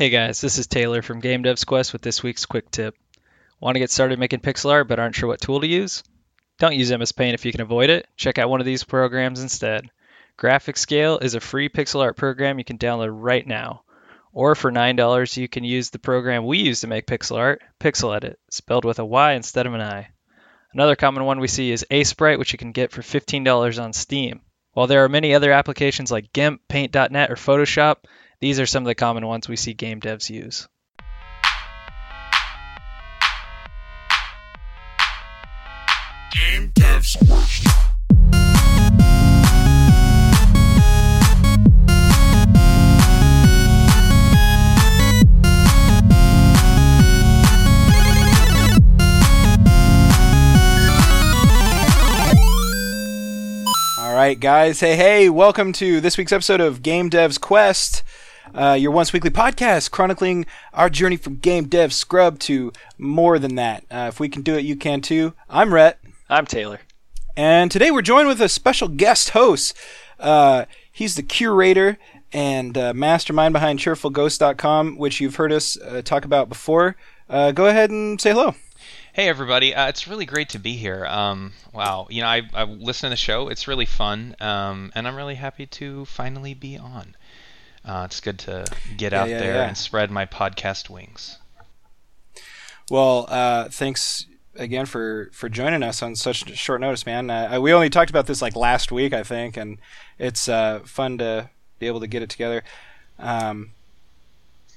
Hey guys, this is Taylor from Game Devs Quest with this week's quick tip. Want to get started making pixel art but aren't sure what tool to use? Don't use MS Paint if you can avoid it. Check out one of these programs instead. GraphicsGale is a free pixel art program you can download right now. Or for $9, you can use the program we use to make pixel art, Pyxel Edit, spelled with a Y instead of an I. Another common one we see is Aseprite, which you can get for $15 on Steam. While there are many other applications like GIMP, Paint.net, or Photoshop, these are some of the common ones we see game devs use. Game Devs All right, guys. Hey, hey, welcome to this week's episode of Game Devs Quest, uh, your once weekly podcast chronicling our journey from game dev scrub to more than that. Uh, if we can do it, you can too. I'm Rhett, I'm Taylor. and today we're joined with a special guest host. Uh, he's the curator and uh, mastermind behind CheerfulGhost.com, which you've heard us uh, talk about before. Uh, go ahead and say hello. Hey everybody, uh, it's really great to be here. Um, wow, you know I, I listen to the show; it's really fun, um, and I'm really happy to finally be on. Uh, it's good to get Yeah, out yeah, there yeah. and spread my podcast wings. Well, uh, thanks again for, for joining us on such short notice, man. Uh, we only talked about this like last week, I think, and it's uh, fun to be able to get it together. Um,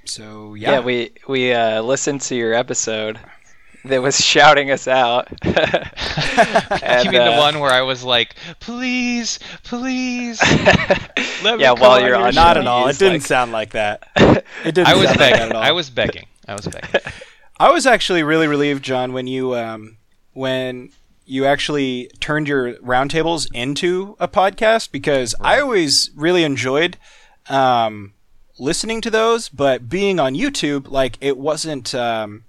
so yeah, Yeah, we we uh, listened to your episode that was shouting us out. And, you mean the uh, one where I was like, "Please, please"? Let me yeah, come while you're on, show. not at all. It didn't like- sound like that. It didn't. I was sound like that begging. at all. I was begging. I was begging. I was actually really relieved, John, when you um, when you actually turned your roundtables into a podcast because I always really enjoyed um, listening to those, but being on YouTube, like it wasn't. Um,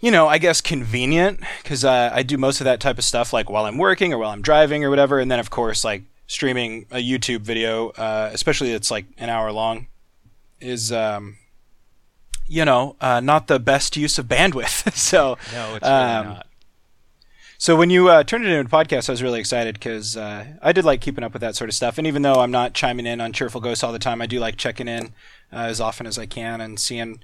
you know, I guess convenient because uh, I do most of that type of stuff like while I'm working or while I'm driving or whatever, and then of course like streaming a YouTube video, uh, especially it's like an hour long, is um, you know uh, not the best use of bandwidth. so No, it's really Um, not. so when you uh, turned it into a podcast, I was really excited because uh, I did like keeping up with that sort of stuff. And even though I'm not chiming in on Cheerful Ghosts all the time, I do like checking in uh, as often as I can and seeing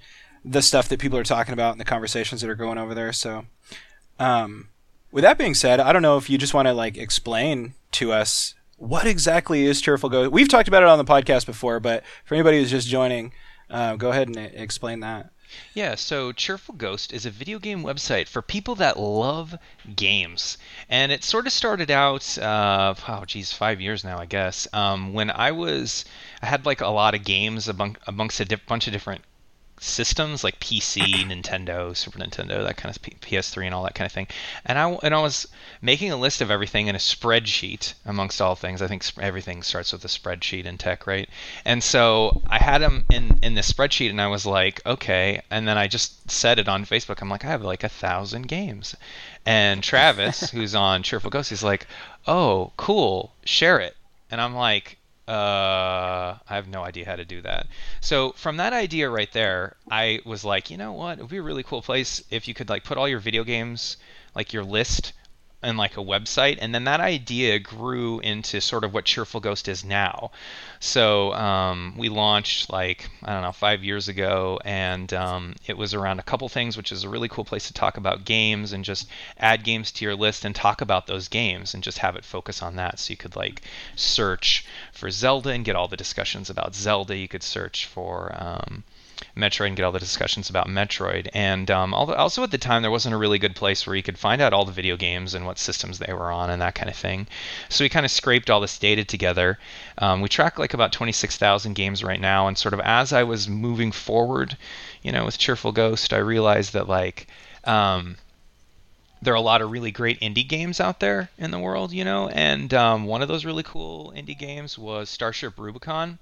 the stuff that people are talking about and the conversations that are going over there. So, um, with that being said, I don't know if you just want to like explain to us what exactly is Cheerful Ghost. We've talked about it on the podcast before, but for anybody who's just joining, uh, go ahead and explain that. Yeah, so Cheerful Ghost is a video game website for people that love games. And it sort of started out, uh, oh geez, five years now, I guess. Um, when I was, I had like a lot of games among, amongst a bunch of different systems like PC, Nintendo, Super Nintendo, that kind of P- PS3 and all that kind of thing. And I and I was making a list of everything in a spreadsheet amongst all things. I think everything starts with a spreadsheet in tech, right? And so I had them in in this spreadsheet, and I was like, okay. And then I just said it on Facebook. I'm like, I have like a thousand games. And Travis, who's on Cheerful Ghost, he's like, oh, cool, share it. And I'm like, uh, I have no idea how to do that. So from that idea right there, I was like, you know what? It would be a really cool place if you could like put all your video games, like your list, in like a website, and then that idea grew into sort of what Cheerful Ghost is now. So um, we launched like I don't know five years ago, and um, it was around a couple things, which is a really cool place to talk about games and just add games to your list and talk about those games and just have it focus on that. So you could like search for Zelda and get all the discussions about Zelda. You could search for um, Metroid and get all the discussions about Metroid. And um, also at the time, there wasn't a really good place where you could find out all the video games and what systems they were on and that kind of thing. So we kind of scraped all this data together. Um, we track like about 26,000 games right now. And sort of as I was moving forward, you know, with Cheerful Ghost, I realized that like. Um, there are a lot of really great indie games out there in the world, you know, and um, one of those really cool indie games was Starship Rubicon.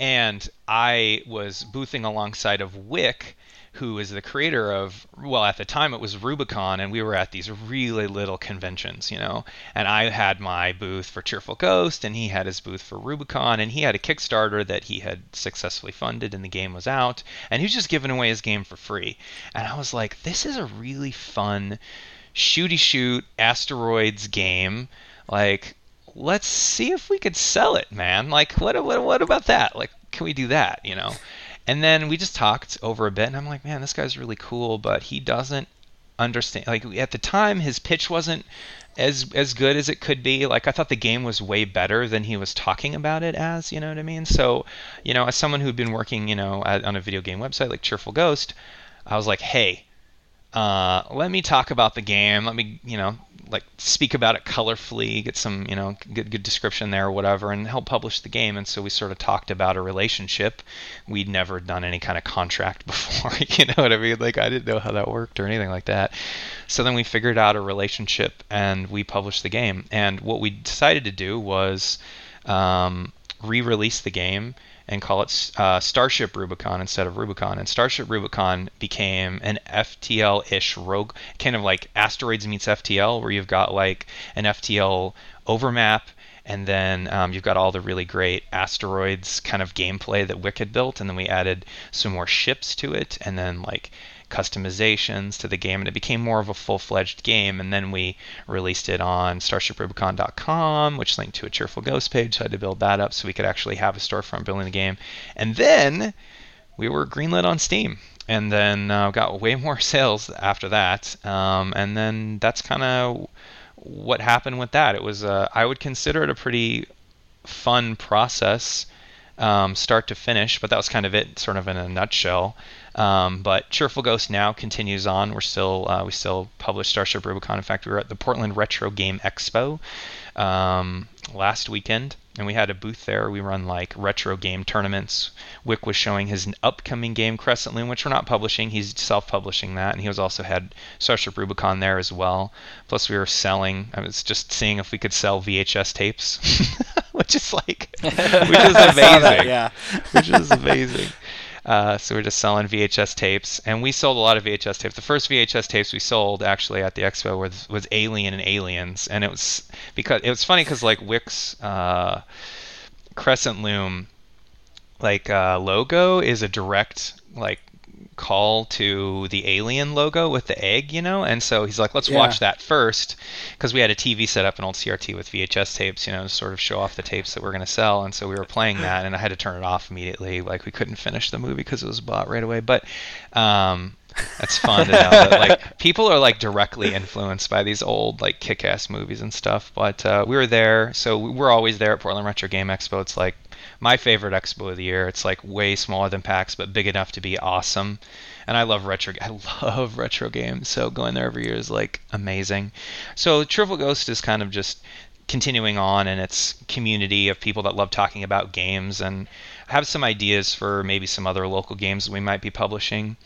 And I was boothing alongside of Wick, who is the creator of well at the time it was Rubicon and we were at these really little conventions, you know. And I had my booth for Cheerful Ghost and he had his booth for Rubicon and he had a Kickstarter that he had successfully funded and the game was out and he was just giving away his game for free. And I was like, this is a really fun shooty shoot asteroids game. Like let's see if we could sell it, man. Like what what what about that? Like can we do that, you know? And then we just talked over a bit, and I'm like, man, this guy's really cool, but he doesn't understand. Like at the time, his pitch wasn't as as good as it could be. Like I thought the game was way better than he was talking about it as. You know what I mean? So, you know, as someone who'd been working, you know, at, on a video game website like Cheerful Ghost, I was like, hey, uh, let me talk about the game. Let me, you know, like speak about it colorfully, get some you know good good description there or whatever, and help publish the game. And so we sort of talked about a relationship. We'd never done any kind of contract before, you know what I mean? Like I didn't know how that worked or anything like that. So then we figured out a relationship and we published the game. And what we decided to do was um, re-release the game and call it uh, Starship Rubicon instead of Rubicon. And Starship Rubicon became an FTL-ish rogue, kind of like Asteroids meets FTL, where you've got like an FTL overmap, and then um, you've got all the really great asteroids kind of gameplay that Wick had built, and then we added some more ships to it, and then like customizations to the game, and it became more of a full-fledged game. And then we released it on StarshipRubicon.com, which linked to a Cheerful Ghost page. So I had to build that up so we could actually have a storefront building the game. And then we were greenlit on Steam, and then uh, got way more sales after that. Um, and then that's kind of what happened with that. It was uh, I would consider it a pretty fun process. Um, start to finish, but that was kind of it, sort of in a nutshell. Um, but Cheerful Ghost now continues on. We're still uh, we still publish Starship Rubicon. In fact, we were at the Portland Retro Game Expo um, last weekend, and we had a booth there. We run like retro game tournaments. Wick was showing his upcoming game Crescent Loom, which we're not publishing. He's self-publishing that, and he was also had Starship Rubicon there as well. Plus, we were selling. I was just seeing if we could sell VHS tapes, which is like, which is amazing. That, yeah, which is amazing. Uh, so we're just selling VHS tapes, and we sold a lot of VHS tapes. The first VHS tapes we sold actually at the expo was, was Alien and Aliens, and it was because it was funny because like Wick's uh, Crescent Loom like uh, logo is a direct like call to the alien logo with the egg, you know? And so he's like, let's Yeah. watch that first because we had a TV set up, an old CRT with VHS tapes, you know, to sort of show off the tapes that we're going to sell. And so we were playing that and I had to turn it off immediately. Like we couldn't finish the movie because it was bought right away. But um, that's fun to know that like people are like directly influenced by these old like kick-ass movies and stuff. But uh, we were there, so we're always there at Portland Retro Game Expo. It's like my favorite expo of the year. It's like way smaller than PAX, but big enough to be awesome. And I love retro. I love retro games. So going there every year is like amazing. So Cheerful Ghost is kind of just continuing on in its community of people that love talking about games and have some ideas for maybe some other local games that we might be publishing.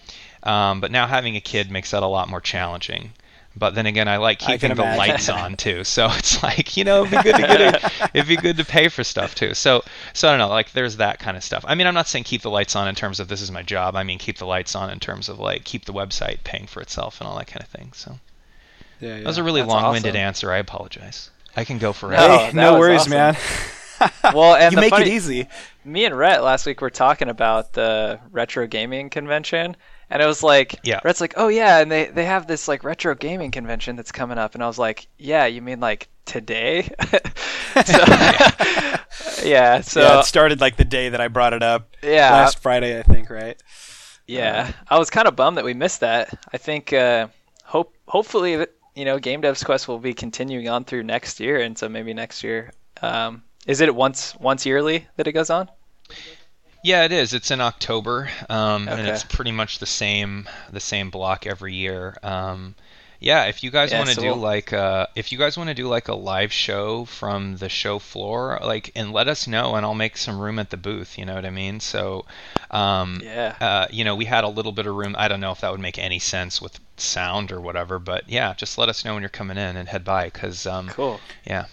Um, but now having a kid makes that a lot more challenging. But then again, I like I keeping the lights on too. So it's like you know, it'd be good to get it. It'd be good to pay for stuff too. So so I don't know. Like there's that kind of stuff. I mean, I'm not saying keep the lights on in terms of this is my job. I mean keep the lights on in terms of like keep the website paying for itself and all that kind of thing. So yeah, that was a really That's long-winded awesome. answer. I apologize. I can go forever. No, Hey, no worries, awesome. man. Well, and you the make funny- it easy. me and Rhett last week were talking about the retro gaming convention, and it was like, Yeah. Rhett's like, oh yeah, and they they have this like retro gaming convention that's coming up, and I was like, yeah, you mean like today? so, yeah, so yeah, it started like the day that I brought it up. yeah, Last Friday, I think, right? yeah, I was kind of bummed that we missed that. I think uh, hope hopefully that you know Game Devs Quest will be continuing on through next year, and so maybe next year. Um, is it once once yearly that it goes on? Yeah, it is. It's in October, um, and it's pretty much the same the same block every year. Um, yeah, if you guys Yeah, want to so do we'll- like uh, if you guys want to do like a live show from the show floor, like and let us know, and I'll make some room at the booth. You know what I mean? So, um, Yeah. uh, you know, we had a little bit of room. I don't know if that would make any sense with sound or whatever, but yeah, just let us know when you're coming in and head by, because um, Cool. yeah.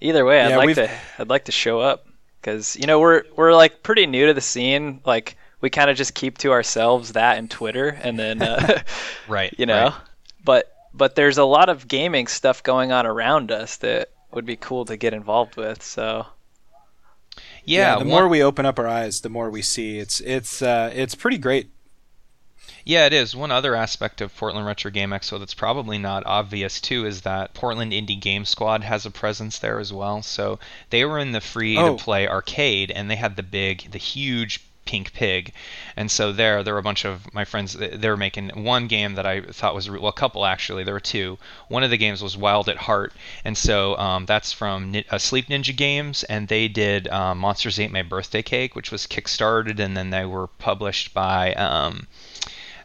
Either way, I'd Yeah, like we've- to. I'd like to show up. Because you know we're we're like pretty new to the scene. Like we kind of just keep to ourselves that and Twitter, and then uh, right, you know. right. But but there's a lot of gaming stuff going on around us that would be cool to get involved with. So Yeah, the one- more we open up our eyes, the more we see. It's it's uh, it's pretty great. Yeah, it is. One other aspect of Portland Retro Game Expo that's probably not obvious too is that Portland Indie Game Squad has a presence there as well. So they were in the free Oh. to play arcade and they had the big, the huge pink pig. And so there, there were a bunch of my friends. They were making one game that I thought was well, a couple actually. There were two. One of the games was Wild at Heart, and so um, that's from Ni- uh, Sleep Ninja Games, and they did um, Monsters Ate My Birthday Cake, which was kickstarted, and then they were published by. Um,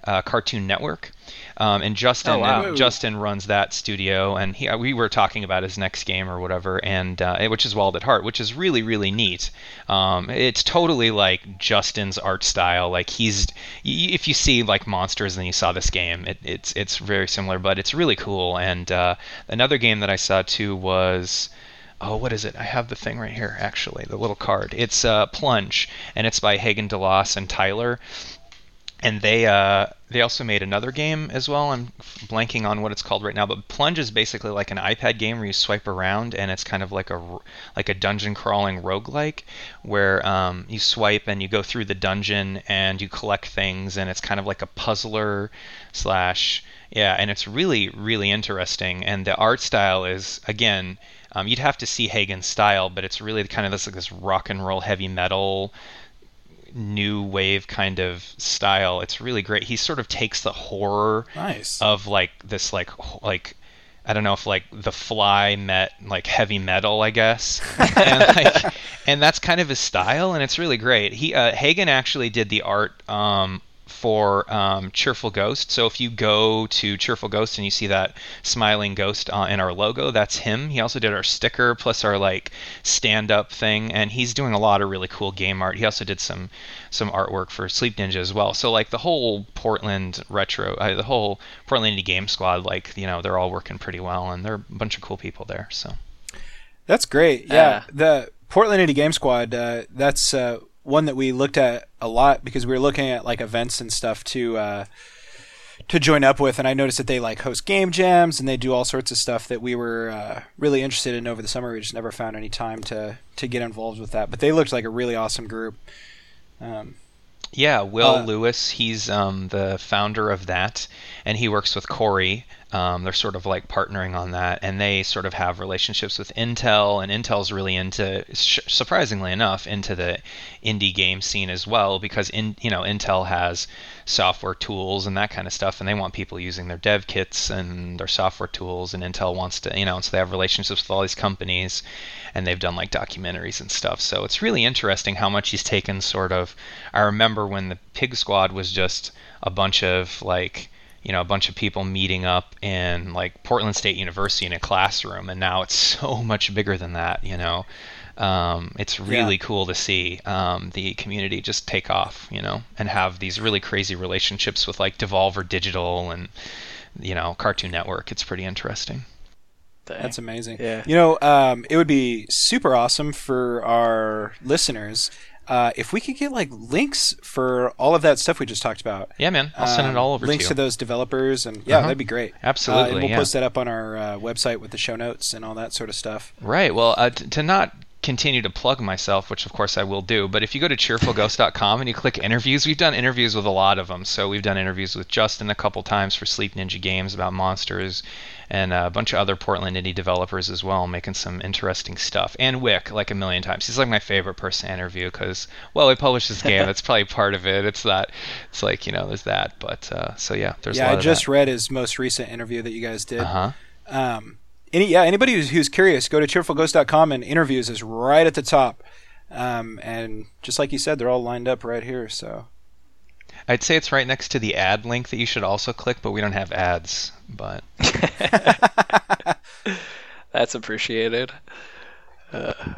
uh, Cartoon Network, um, and Justin Oh, wow. and Justin runs that studio, and he, we were talking about his next game or whatever, and uh, which is Wild at Heart, which is really really neat. Um, it's totally like Justin's art style. Like he's if you see like monsters and you saw this game, it, it's it's very similar, but it's really cool. And uh, another game that I saw too was oh, what is it? I have the thing right here, actually, the little card. It's uh, Plunge, and it's by Hagen DeLoss and Tyler. And they uh, they also made another game as well. I'm blanking on what it's called right now, but Plunge is basically like an iPad game where you swipe around, and it's kind of like a like a dungeon crawling roguelike where um, you swipe and you go through the dungeon and you collect things, and it's kind of like a puzzler slash yeah, and it's really really interesting. And the art style is again um, you'd have to see Hagen's style, but it's really kind of this like this rock and roll heavy metal new wave kind of style. It's really great. He sort of takes the horror Nice. of like this like like I don't know if like the fly met like heavy metal, I guess, and like and that's kind of his style, and it's really great. He uh, Hagen actually did the art um, for um, Cheerful Ghost. So if you go to Cheerful Ghost and you see that smiling ghost uh, in our logo, that's him. He also did our sticker plus our like stand-up thing, and he's doing a lot of really cool game art. He also did some some artwork for Sleep Ninja as well. So like the whole Portland retro, uh, the whole Portland Indie Game Squad, like you know they're all working pretty well, and they're a bunch of cool people there. So That's great. Yeah, Yeah. the Portland Indie Game Squad. Uh, that's uh, one that we looked at a lot because we were looking at like events and stuff to uh, to join up with, and I noticed that they like host game jams and they do all sorts of stuff that we were uh, really interested in over the summer. We just never found any time to to get involved with that, but they looked like a really awesome group. Um, Yeah, Will Uh, Lewis, he's um, the founder of that, and he works with Corey. Um, they're sort of like partnering on that, and they sort of have relationships with Intel, and Intel's really into, surprisingly enough, into the indie game scene as well, because in you know Intel has software tools and that kind of stuff, and they want people using their dev kits and their software tools, and Intel wants to, you know, and so they have relationships with all these companies, and they've done like documentaries and stuff. So it's really interesting how much he's taken sort of. I remember when the Pig Squad was just a bunch of like you know a bunch of people meeting up in like Portland State University in a classroom, and now it's so much bigger than that. You know, um, it's really cool to see um, the community just take off. You know, and have these really crazy relationships with like Devolver Digital and you know Cartoon Network. It's pretty interesting. Dang. That's amazing. Yeah. You know, um, it would be super awesome for our listeners uh, if we could get like links for all of that stuff we just talked about. Yeah, man, I'll send Um, it all over links to to, those developers, and yeah, Uh-huh. that'd be great. Absolutely, Uh, we'll yeah. post that up on our uh, website with the show notes and all that sort of stuff. Right. Well, uh, t- to not continue to plug myself, which of course I will do, but if you go to cheerfulghost.com and you click interviews, we've done interviews with a lot of them. So we've done interviews with Justin a couple times for Sleep Ninja Games about monsters, and a bunch of other Portland indie developers as well, making some interesting stuff. And Wick, like a million times. He's like my favorite person to interview because, well, he published this game. That's probably part of it. It's that. It's like you know, there's that. But uh, so yeah, there's a yeah, I just read his most recent interview that you guys did. Uh huh. Um, any yeah, anybody who's, who's curious, go to cheerfulghost.com and interviews is right at the top. Um, and just like you said, they're all lined up right here. So I'd say it's right next to the ad link that you should also click, but we don't have ads. But That's appreciated.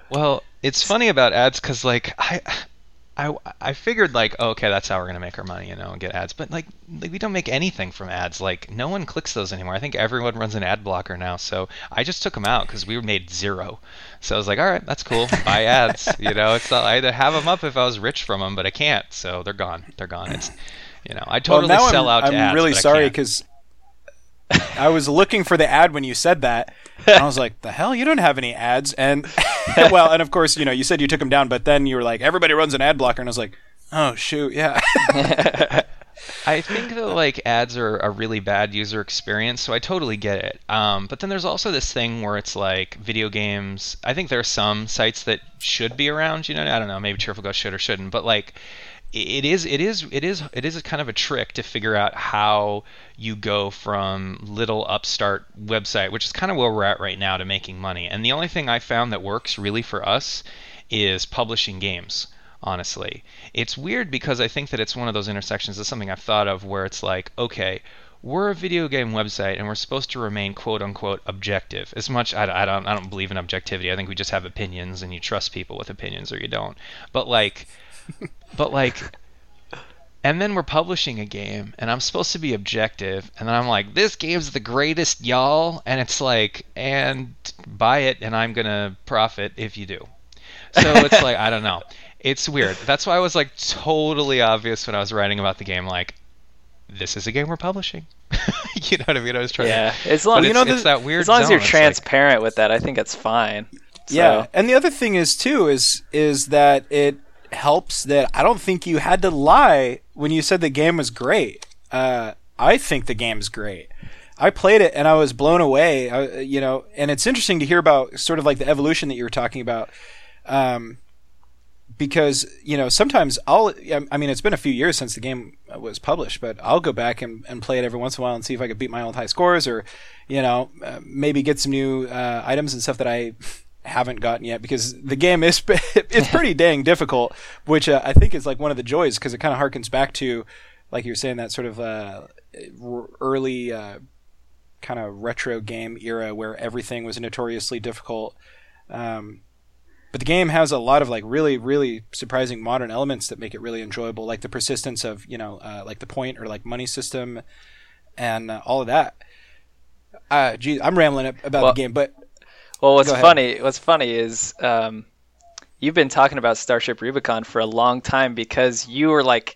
Well, it's funny about ads because like I, I, I figured like oh, okay that's how we're gonna make our money you know and get ads. But like, like we don't make anything from ads. Like no one clicks those anymore. I think everyone runs an ad blocker now. So I just took them out because we made zero. So I was like all right that's cool. Buy ads you know? It's not, I'd have them up if I was rich from them but I can't. So they're gone. They're gone. It's you know I totally well, sell I'm, out to I'm ads really sorry because I was looking for the ad when you said that. And I was like, the hell? You don't have any ads. And, well, and of course, you know, you said you took them down, but then you were like, everybody runs an ad blocker. And I was like, oh, shoot, yeah. I think that like ads are a really bad user experience, so I totally get it. Um, but then there's also this thing where it's like video games. I think there are some sites that should be around. You know, I don't know, maybe Cheerful Ghost should or shouldn't, but like it is it is it is it is a kind of a trick to figure out how you go from little upstart website which is kind of where we're at right now to making money. And the only thing i found that works really for us is publishing games honestly. It's weird because i think that it's one of those intersections. Of something i've thought of where it's like okay we're a video game website and we're supposed to remain quote unquote objective. As much I, I don't i don't believe in objectivity. I think we just have opinions and you trust people with opinions or you don't. But like but like and then we're publishing a game and i'm supposed to be objective and then i'm like this game's the greatest y'all and it's like and buy it and i'm gonna profit if you do. So it's like i don't know. It's weird. That's why i was like totally obvious when i was writing about the game like this is a game we're publishing. You know what i mean? I was trying Yeah, to as long you it's, know, the- it's that weird as long as you're It's like- transparent with that, I think it's fine. So, Yeah, and the other thing is too is is that it helps that I don't think you had to lie when you said the game was great. Uh, I think the game's great. I played it and I was blown away. I, you know, and it's interesting to hear about sort of like the evolution that you were talking about. Um, because you know sometimes I'll I mean it's been a few years since the game was published, but I'll go back and, and play it every once in a while and see if I could beat my old high scores or you know uh, maybe get some new uh, items and stuff that I haven't gotten yet because the game is it's pretty dang difficult, which uh, I think is like one of the joys because it kind of harkens back to like you were saying that sort of uh, early uh, kind of retro game era where everything was notoriously difficult. Um, but the game has a lot of like really really surprising modern elements that make it really enjoyable like the persistence of you know uh, like the point or like money system and uh, all of that uh gee i'm rambling about Well- the game but Well, what's funny, what's funny is um, you've been talking about Starship Rubicon for a long time because you were like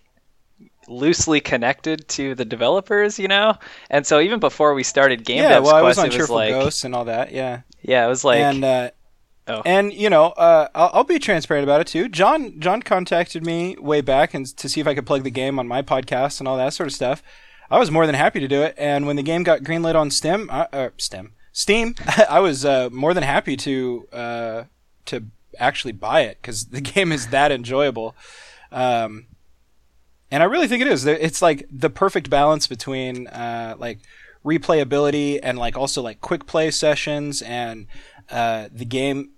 loosely connected to the developers, you know. And so even before we started Game yeah Devs well i was on it was cheerful like, ghosts and all that yeah yeah, it was like, and uh Oh. and you know uh I'll, I'll be transparent about it too john john contacted me way back and to see if i could plug the game on my podcast and all that sort of stuff i was more than happy to do it and when the game got greenlit on stem uh, uh, stem steam i was uh, more than happy to uh to actually buy it because the game is that enjoyable um and I really think it is. It's like the perfect balance between uh, like replayability and like also like quick play sessions and uh, the game.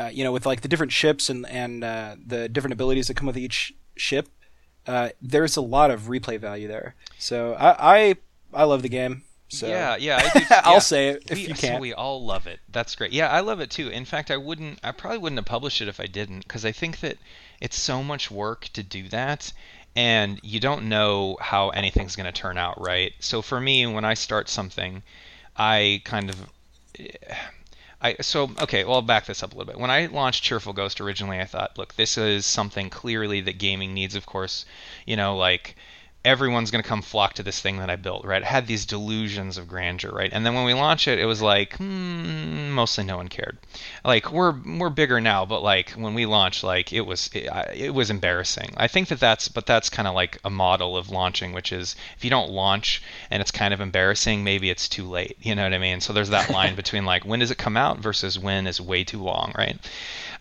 Uh, you know, with like the different ships and and uh, the different abilities that come with each ship, there's a lot of replay value there. So I I, I love the game. So Yeah, yeah. I do, I'll say it if we, you can't. we all love it. That's great. Yeah, I love it too. In fact, I wouldn't. I probably wouldn't have published it if I didn't, because I think that it's so much work to do that, and you don't know how anything's going to turn out, right? So for me, when I start something, I kind of. I, so okay, well I'll back this up a little bit. When I launched Cheerful Ghost originally, I thought, look, this is something clearly that gaming needs. Of course, you know, like everyone's going to come flock to this thing that I built, right? It had these delusions of grandeur, right? And then when we launched it, it was like, hmm, mostly no one cared. Like we're we're bigger now, but like when we launched, like it was it, it was embarrassing. I think that that's but that's kind of like a model of launching, which is if you don't launch and it's kind of embarrassing, maybe it's too late. You know what I mean? So there's that line between like when does it come out versus when is way too long, right?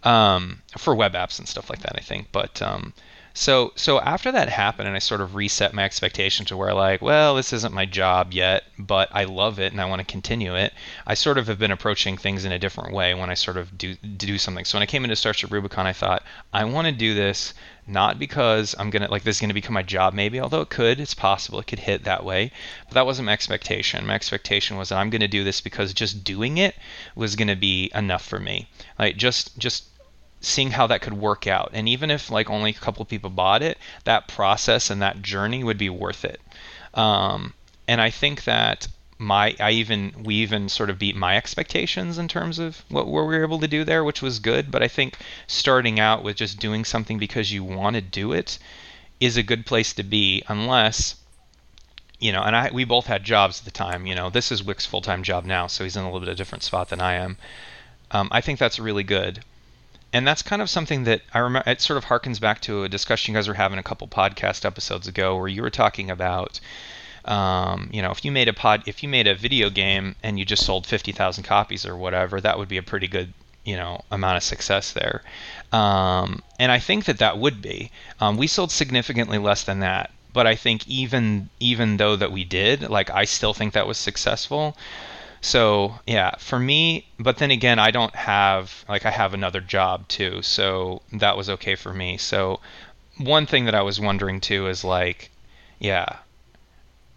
Um, for web apps and stuff like that, I think. But um, so so after that happened and I sort of reset my expectation to where like, well, this isn't my job yet, but I love it and I want to continue it. I sort of have been approaching things in a different way when I sort of do do something. So when I came into Starship Rubicon, I thought I want to do this not because I'm gonna like this is gonna become my job maybe, although it could, it's possible it could hit that way. But that wasn't my expectation. My expectation was that I'm gonna do this because just doing it was gonna be enough for me. Like just just seeing how that could work out. And even if like only a couple of people bought it, that process and that journey would be worth it. Um, and I think that my I even we even sort of beat my expectations in terms of what, we were able to do there, which was good. But I think starting out with just doing something because you want to do it is a good place to be, unless you know. And I we both had jobs at the time. You know, this is Wick's full time job now, so he's in a little bit of a different spot than I am. Um, I think that's really good. And that's kind of something that I remember. It sort of harkens back to a discussion you guys were having a couple podcast episodes ago, where you were talking about um, you know, if you made a pod, if you made a video game and you just sold 50,000 copies or whatever, that would be a pretty good, you know, amount of success there. Um, and I think that that would be. Um, we sold significantly less than that, but I think even even though that we did, like, I still think that was successful. So yeah, for me, but then again, I don't have like I have another job too, so that was okay for me. So one thing that I was wondering too is like, yeah,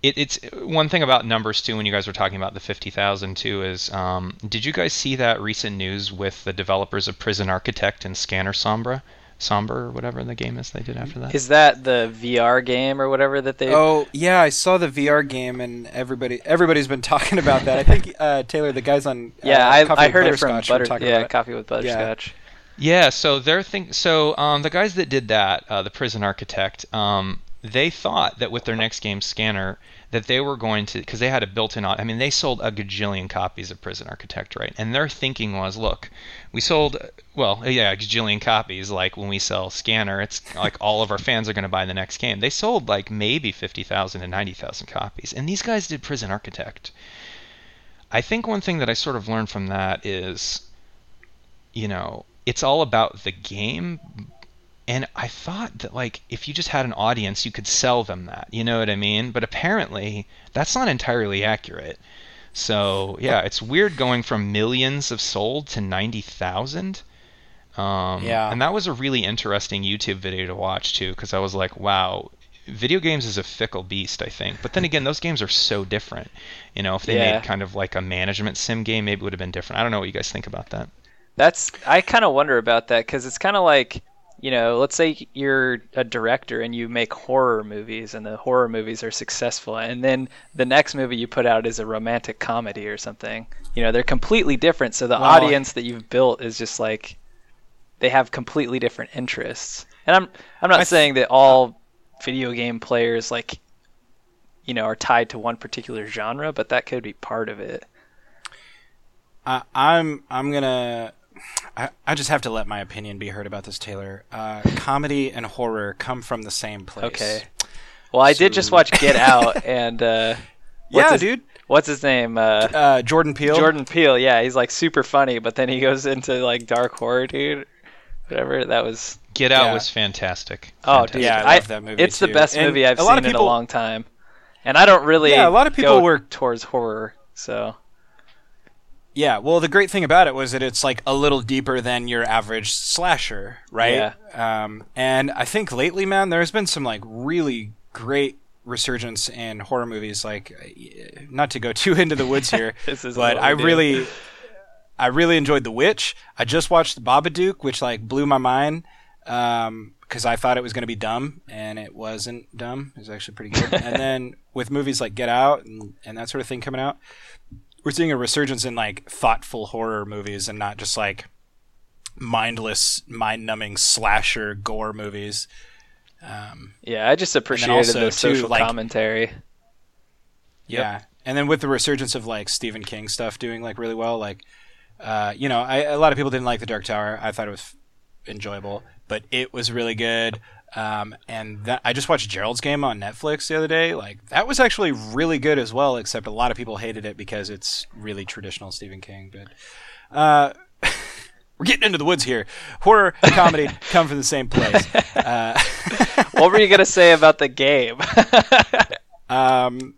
it, it's one thing about numbers too. When you guys were talking about the fifty thousand too, is um, did you guys see that recent news with the developers of Prison Architect and Scanner Sombre? Somber or whatever the game is they did after that. Is that the VR game or whatever that they? Oh yeah, I saw the VR game and everybody everybody's been talking about that. I think uh, Taylor, the guys on uh, yeah, I, Coffee I with heard it from Butter. talking Yeah, about it. coffee with butterscotch. Yeah, so they're think so um, the guys that did that, uh, the Prison Architect, um, they thought that with their next game, Scanner, that they were going to because they had a built-in. au- I mean, they sold a gajillion copies of Prison Architect, right? And their thinking was, look, we sold well, yeah, a gajillion copies. Like when we sell Scanner, it's like all of our fans are going to buy the next game. They sold like maybe fifty thousand to ninety thousand copies, and these guys did Prison Architect. I think one thing that I sort of learned from that is, you know, it's all about the game. And I thought that like if you just had an audience, you could sell them that. You know what I mean? But apparently that's not entirely accurate. So yeah, it's weird going from millions of sold to ninety thousand. Um, Yeah. And that was a really interesting YouTube video to watch too, because I was like, wow, video games is a fickle beast, I think. But then again, those games are so different. You know, if they Yeah. made kind of like a management sim game, maybe it would have been different. I don't know what you guys think about that. That's I kind of wonder about that because it's kind of like you know, let's say you're a director and you make horror movies, and the horror movies are successful, and then the next movie you put out is a romantic comedy or something. You know, they're completely different. So the Well, audience that you've built is just like they have completely different interests. And I'm I'm not I saying that all video game players like you know are tied to one particular genre, but that could be part of it. I, I'm I'm gonna. I, I just have to let my opinion be heard about this, Taylor. Uh, comedy and horror come from the same place. Okay. Well, I did just watch Get Out, and uh, what's Yeah, his, dude. What's his name? Uh, Uh, Jordan Peele. Jordan Peele. Yeah, he's like super funny, but then he goes into like dark horror, dude. Whatever. That was. Get Out Yeah. was fantastic. Oh, Fantastic. dude. Yeah, I love that movie, It's the too. best And movie I've a lot seen of in a long time, and I don't really. Yeah, a lot of people go were- towards horror, so. Yeah, well, the great thing about it was that it's like a little deeper than your average slasher, right? Yeah. Um, and I think lately, man, there's been some like really great resurgence in horror movies. Like, uh, not to go too into the woods here, This is but I really, I really enjoyed The Witch. I just watched Babadook, which like blew my mind because I thought it was going to be dumb, and it wasn't dumb. It was actually pretty good. and then with movies like Get Out and, and that sort of thing coming out, we're seeing a resurgence in like thoughtful horror movies and not just like mindless, mind-numbing slasher gore movies. Um, Yeah, I just appreciated also, the too, social like- commentary. Yeah, and then with the resurgence of like Stephen King stuff doing like really well, like uh, you know, I, a lot of people didn't like The Dark Tower. I thought it was enjoyable, but it was really good. Um, and that, I just watched Gerald's Game on Netflix the other day. Like that was actually really good as well. Except a lot of people hated it because it's really traditional Stephen King. But uh, we're getting into the woods here. Horror comedy come from the same place. Uh, what were you gonna say about the game? Um,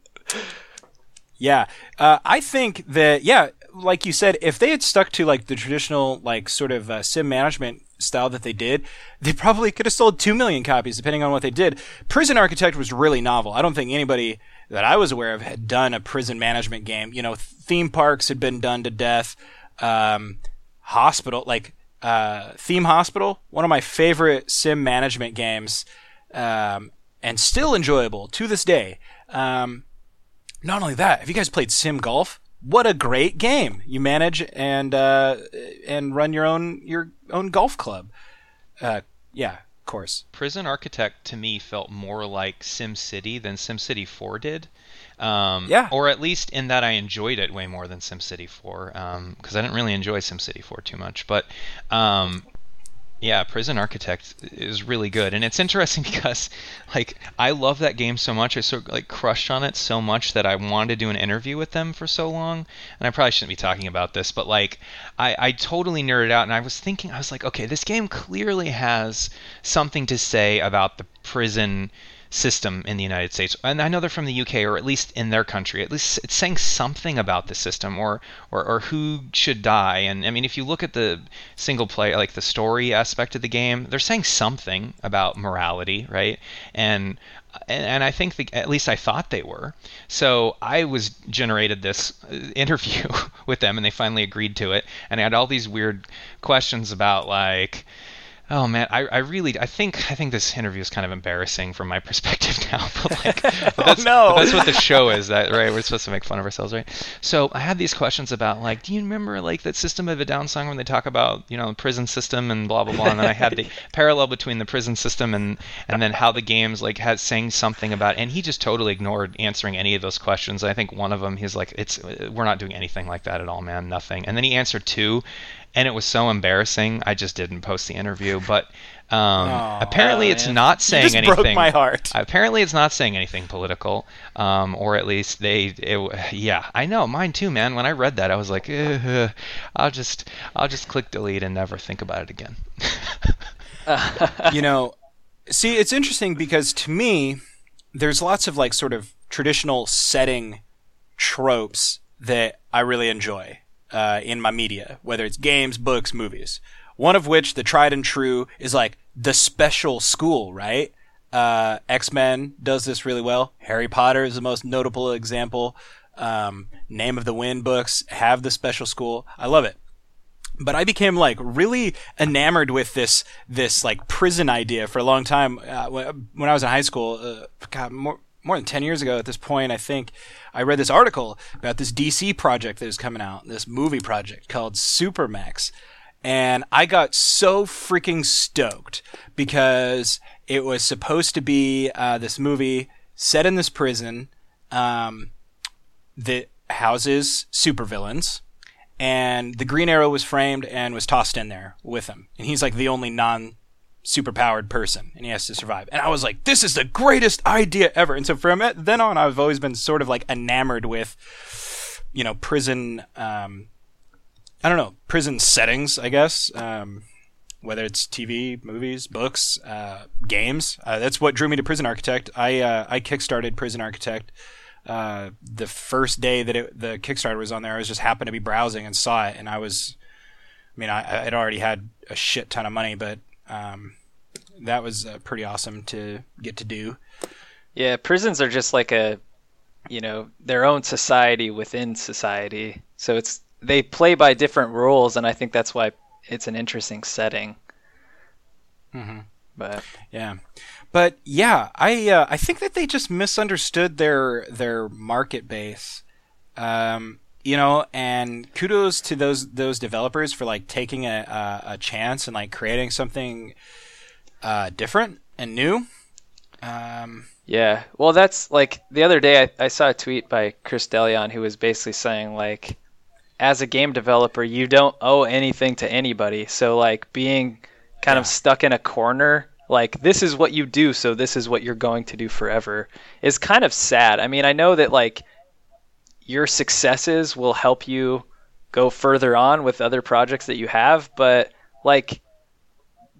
yeah, uh, I think that yeah, like you said, if they had stuck to like the traditional like sort of uh, sim management style that they did, they probably could have sold two million copies, depending on what they did. Prison Architect was really novel. I don't think anybody that I was aware of had done a prison management game. You know, theme parks had been done to death. Um, hospital like uh, Theme Hospital, one of my favorite sim management games, um, and still enjoyable to this day. Um, not only that, have you guys played Sim Golf? What a great game! You manage and uh, and run your own your own golf club. Uh, yeah, of course. Prison Architect to me felt more like Sim City than Sim City 4 did. Um, Yeah. Or at least in that I enjoyed it way more than SimCity 4, because I didn't really enjoy SimCity 4 too much. But um, yeah, Prison Architect is really good, and it's interesting because like I love that game so much. I sort like crushed on it so much that I wanted to do an interview with them for so long. And I probably shouldn't be talking about this, but like I, I totally nerded out, and I was thinking, I was like, okay, this game clearly has something to say about the prison system in the United States. And I know they're from the UK or at least in their country. At least it's saying something about the system or, or, or who should die. And I mean, if you look at the single play, like the story aspect of the game, they're saying something about morality, right? And and, and I think the, at least I thought they were. So I was generated this uh, interview with them, and they finally agreed to it. And I had all these weird questions about like, Oh man, I, I really I think I think this interview is kind of embarrassing from my perspective now. But like, but oh, that's, no. but that's what the show is. That right? We're supposed to make fun of ourselves, right? So I had these questions about like, do you remember like that System of a Down song when they talk about you know the prison system and blah blah blah, and then I had the parallel between the prison system and and then how the games like had saying something about, and he just totally ignored answering any of those questions. I think one of them he's like, it's we're not doing anything like that at all, man, nothing. And then he answered two, and it was so embarrassing. I just didn't post the interview, but um, Aw, apparently it's man. not You saying just anything. broke my heart. Apparently, it's not saying anything political, um, or at least they. It, yeah, I know, mine too, man. When I read that, I was like, "Ugh, I'll just, I'll just click delete and never think about it again. you know, see, it's interesting because to me, there's lots of like sort of traditional setting tropes that I really enjoy uh, in my media, whether it's games, books, movies. One of which, the tried and true, is like the special school, right? Uh, X Men does this really well. Harry Potter is the most notable example. Um, Name of the Wind books have the special school. I love it but I became like really enamored with this this like prison idea for a long time. Uh, when I was in high school, uh, God, more more than ten years ago at this point, I think I read this article about this DC project that was coming out, this movie project called Supermax, and I got so freaking stoked because it was supposed to be uh, this movie set in this prison um, that houses supervillains and the Green Arrow was framed and was tossed in there with him. And he's like the only non superpowered person and he has to survive. And I was like, this is the greatest idea ever. And so from then on, I've always been sort of like enamored with, you know, prison, um, I don't know, prison settings, I guess. Um, whether it's TV, movies, books, uh, games. Uh, that's what drew me to Prison Architect. I, uh, I kickstarted Prison Architect uh, the first day that it, the Kickstarter was on there, I was just happened to be browsing and saw it, and I was, I mean, I, I'd already had a shit ton of money, but um, that was uh, pretty awesome to get to do. Yeah, prisons are just like a, you know, their own society within society. So it's they play by different rules, and I think that's why it's an interesting setting. Mhm. But Yeah, but yeah, I uh, I think that they just misunderstood their their market base. Um, you know, and kudos to those those developers for like taking a a, a chance and like creating something uh, different and new. Um, yeah, well, that's like the other day I, I saw a tweet by Chris DeLeon who was basically saying like, as a game developer, you don't owe anything to anybody. So like being kind Yeah. of stuck in a corner like this is what you do so this is what you're going to do forever is kind of sad i mean i know that like your successes will help you go further on with other projects that you have but like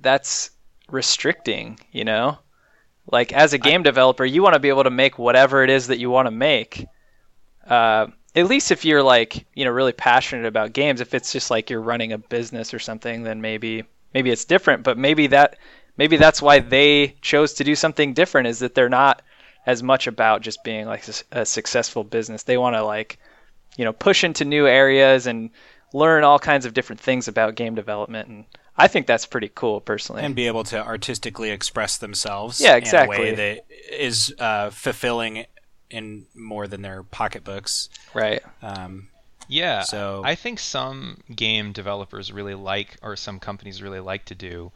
that's restricting you know? Like as a game developer you want to be able to make whatever it is that you want to make. Uh, at least if you're like you know really passionate about games if it's just like you're running a business or something then maybe maybe it's different. But maybe that maybe that's why they chose to do something different is that they're not as much about just being like a successful business. They want to like you know push into new areas and learn all kinds of different things about game development and I think that's pretty cool personally. and be able to artistically express themselves Yeah, in a exactly. way that is uh, fulfilling in more than their pocketbooks. right. Um, Yeah. So- I think some game developers really like, or some companies really like to do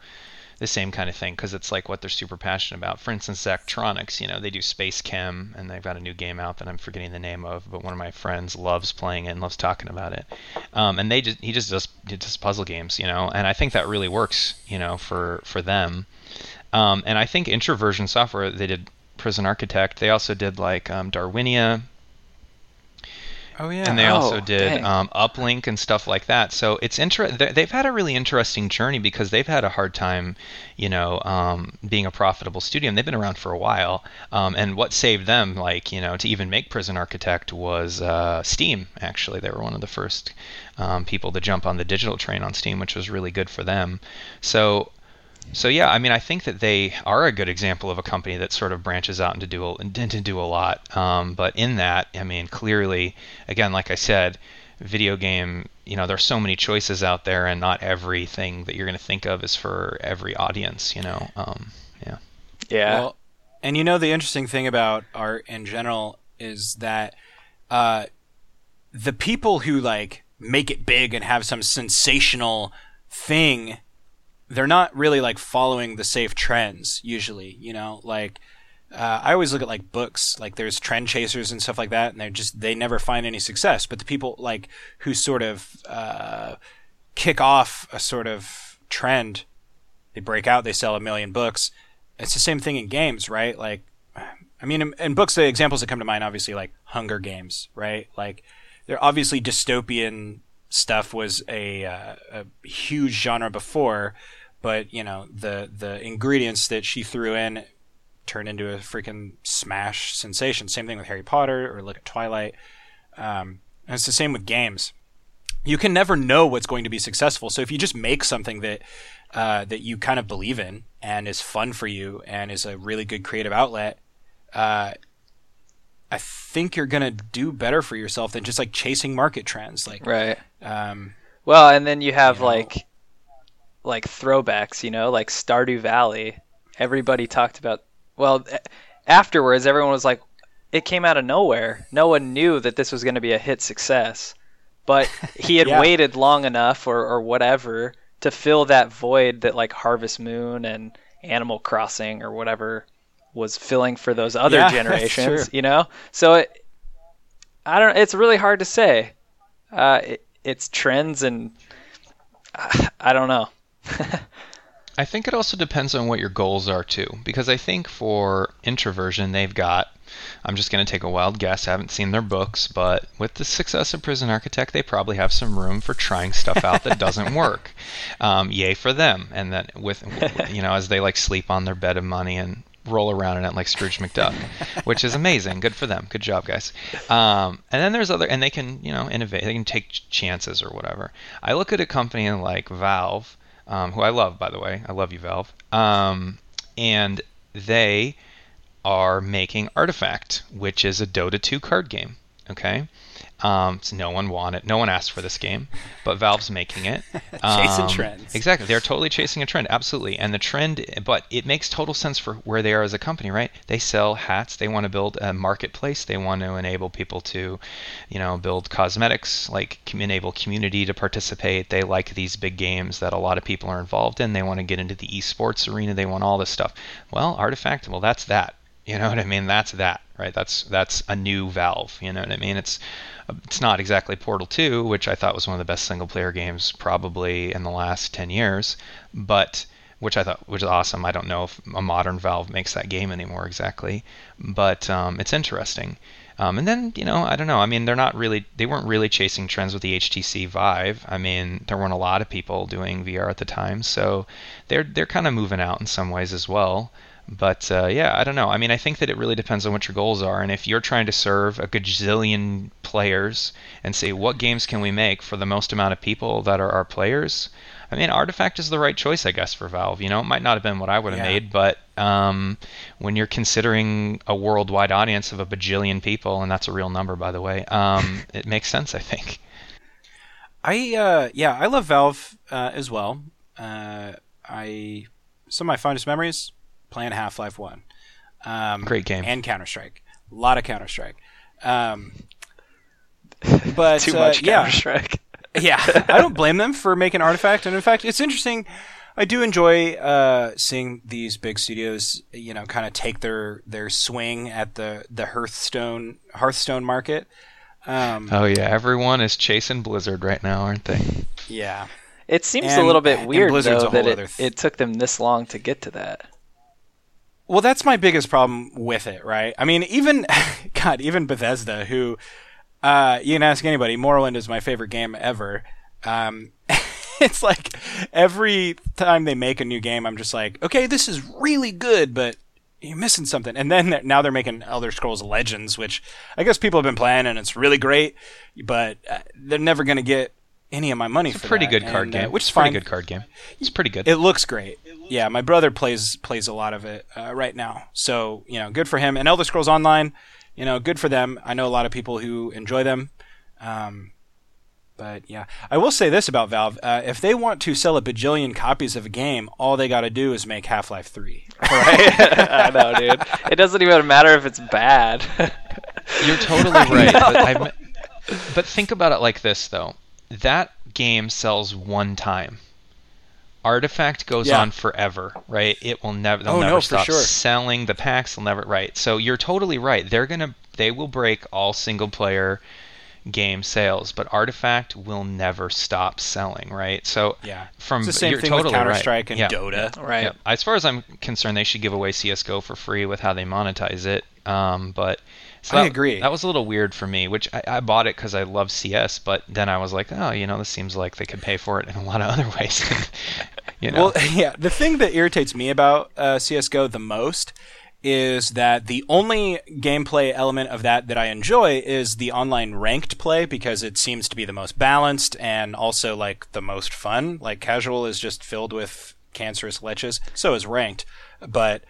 the same kind of thing because it's like what they're super passionate about. For instance, Zachtronics, you know, they do SpaceChem and they've got a new game out that I'm forgetting the name of, but one of my friends loves playing it and loves talking about it. Um, and they just he just does he puzzle games, you know, and I think that really works, you know, for for them. Um, and I think Introversion Software they did Prison Architect. They also did like um, Darwinia oh yeah, and they Oh, also did um, uplink and stuff like that. So it's inter- they- they've had a really interesting journey because they've had a hard time you know um, being a profitable studio and they've been around for a while. Um, and what saved them like you know to even make prison architect was uh, steam actually. They were one of the first um, people to jump on the digital train on steam which was really good for them. So so yeah, I mean, I think that they are a good example of a company that sort of branches out into do a, into do a lot. Um, but in that, I mean, clearly, again, like I said, video game, you know, there's so many choices out there, and not everything that you're going to think of is for every audience. You know, um, yeah. Yeah. Well, and you know the interesting thing about art in general is that uh, the people who like make it big and have some sensational thing, they're not really like following the safe trends usually. You know, like uh, I always look at like books, like there's trend chasers and stuff like that, and they're just they never find any success. But the people like who sort of uh, kick off a sort of trend, they break out, they sell a million books. It's the same thing in games, right? Like, I mean, in, in books, the examples that come to mind, obviously, like Hunger Games, right? Like, they're obviously dystopian stuff was a, uh, a huge genre before, but you know, the the ingredients that she threw in turned into a freaking smash sensation. Same thing with Harry Potter or look at Twilight. Um, and it's the same with games. You can never know what's going to be successful. So if you just make something that uh, that you kind of believe in and is fun for you and is a really good creative outlet, uh, I think you're gonna do better for yourself than just like chasing market trends. Like, right. um, Well, and then you have You know? like like throwbacks, you know, like Stardew Valley. Everybody talked about well, afterwards everyone was like it came out of nowhere. No one knew that this was going to be a hit success. But he had Yeah. waited long enough or or whatever to fill that void that like Harvest Moon and Animal Crossing or whatever was filling for those other Yeah, generations, you know? So it I don't it's really hard to say. Uh, it, it's trends and I don't know. I think it also depends on what your goals are too, because I think for introversion they've got. I'm just going to take a wild guess. I haven't seen their books, but with the success of Prison Architect, they probably have some room for trying stuff out that doesn't work. Um, yay for them! And then with you know, as they like sleep on their bed of money and roll around in it like Scrooge McDuck, which is amazing. Good for them. Good job, guys. Um, and then there's other, and they can you know innovate. They can take chances or whatever. I look at a company like Valve um, who I love, by the way. I love you, Valve. Um, and they are making Artifact, which is a Dota 2 card game. Okay. Um, so no one wanted, no one asked for this game, but Valve's making it. Chasing Um, trends. Exactly, they're totally chasing a trend, absolutely. And the trend, but it makes total sense for where they are as a company, right? They sell hats. They want to build a marketplace. They want to enable people to, you know, build cosmetics, like enable community to participate. They like these big games that a lot of people are involved in. They want to get into the esports arena. They want all this stuff. Well, Artifact, well, that's that. You know what I mean? That's that, right? That's that's a new Valve. You know what I mean? It's it's not exactly Portal 2, which I thought was one of the best single player games probably in the last 10 years, but which I thought which is awesome. I don't know if a modern Valve makes that game anymore exactly, but um, it's interesting. Um, and then you know I don't know. I mean they're not really they weren't really chasing trends with the HTC Vive. I mean there weren't a lot of people doing VR at the time, so they're they're kind of moving out in some ways as well. But uh, yeah, I don't know. I mean, I think that it really depends on what your goals are, and if you're trying to serve a gazillion players and say what games can we make for the most amount of people that are our players, I mean, Artifact is the right choice, I guess, for Valve. You know, it might not have been what I would have Yeah. made, but um, when you're considering a worldwide audience of a bajillion people, and that's a real number, by the way, um, it makes sense, I think. I uh, yeah, I love Valve uh, as well. uh, I some of my fondest memories playing Half Life One. Um, Great game. and Counter Strike. A lot of Counter Strike. Um, but Too uh, much yeah, Counter Strike. yeah, I don't blame them for making Artifact, and in fact, it's interesting. I do enjoy uh, seeing these big studios, you know, kind of take their their swing at the the Hearthstone Hearthstone market. Um, Oh yeah, everyone is chasing Blizzard right now, aren't they? yeah, It seems And- a little bit weird though that it, th- it took them this long to get to that. Well, that's my biggest problem with it, right? I mean, even God, even Bethesda, who uh, you can ask anybody, Morrowind is my favorite game ever. Um, it's like every time they make a new game, I'm just like, okay, this is really good, but you're missing something. And then they're, now they're making Elder Scrolls Legends, which I guess people have been playing, and it's really great, but uh, they're never going to get any of my money It's a pretty that, good card and, uh, game. which it's is a pretty good card game. It's pretty good. It looks great. Yeah, my brother plays plays a lot of it uh, right now. So you know, good for him. And Elder Scrolls Online, you know, good for them. I know a lot of people who enjoy them. Um, but yeah, I will say this about Valve: uh, if they want to sell a bajillion copies of a game, all they got to do is make Half Life Three. Right? I know, dude. It doesn't even matter if it's bad. You're totally right. But, I'm, but think about it like this, though. That game sells one time. Artifact goes Yeah. on forever, right? It will never. They'll Oh, no, never for stop sure. selling the packs. They'll never. Right. So you're totally right. They're gonna. They will break all single player game sales, but Artifact will never stop selling, right? So Yeah, from it's the same you're thing totally with Counter right. Strike and Yeah. Dota. right. Yeah. As far as I'm concerned, they should give away CS:GO for free with how they monetize it. Um, but so I that- agree. That was a little weird for me, which I, I bought it because I love CS, but then I was like, oh, you know, this seems like they could pay for it in a lot of other ways. you know, Well, yeah. The thing that irritates me about uh, CS:GO the most is that the only gameplay element of that that I enjoy is the online ranked play because it seems to be the most balanced and also like the most fun. Like casual is just filled with cancerous leches. So is ranked, but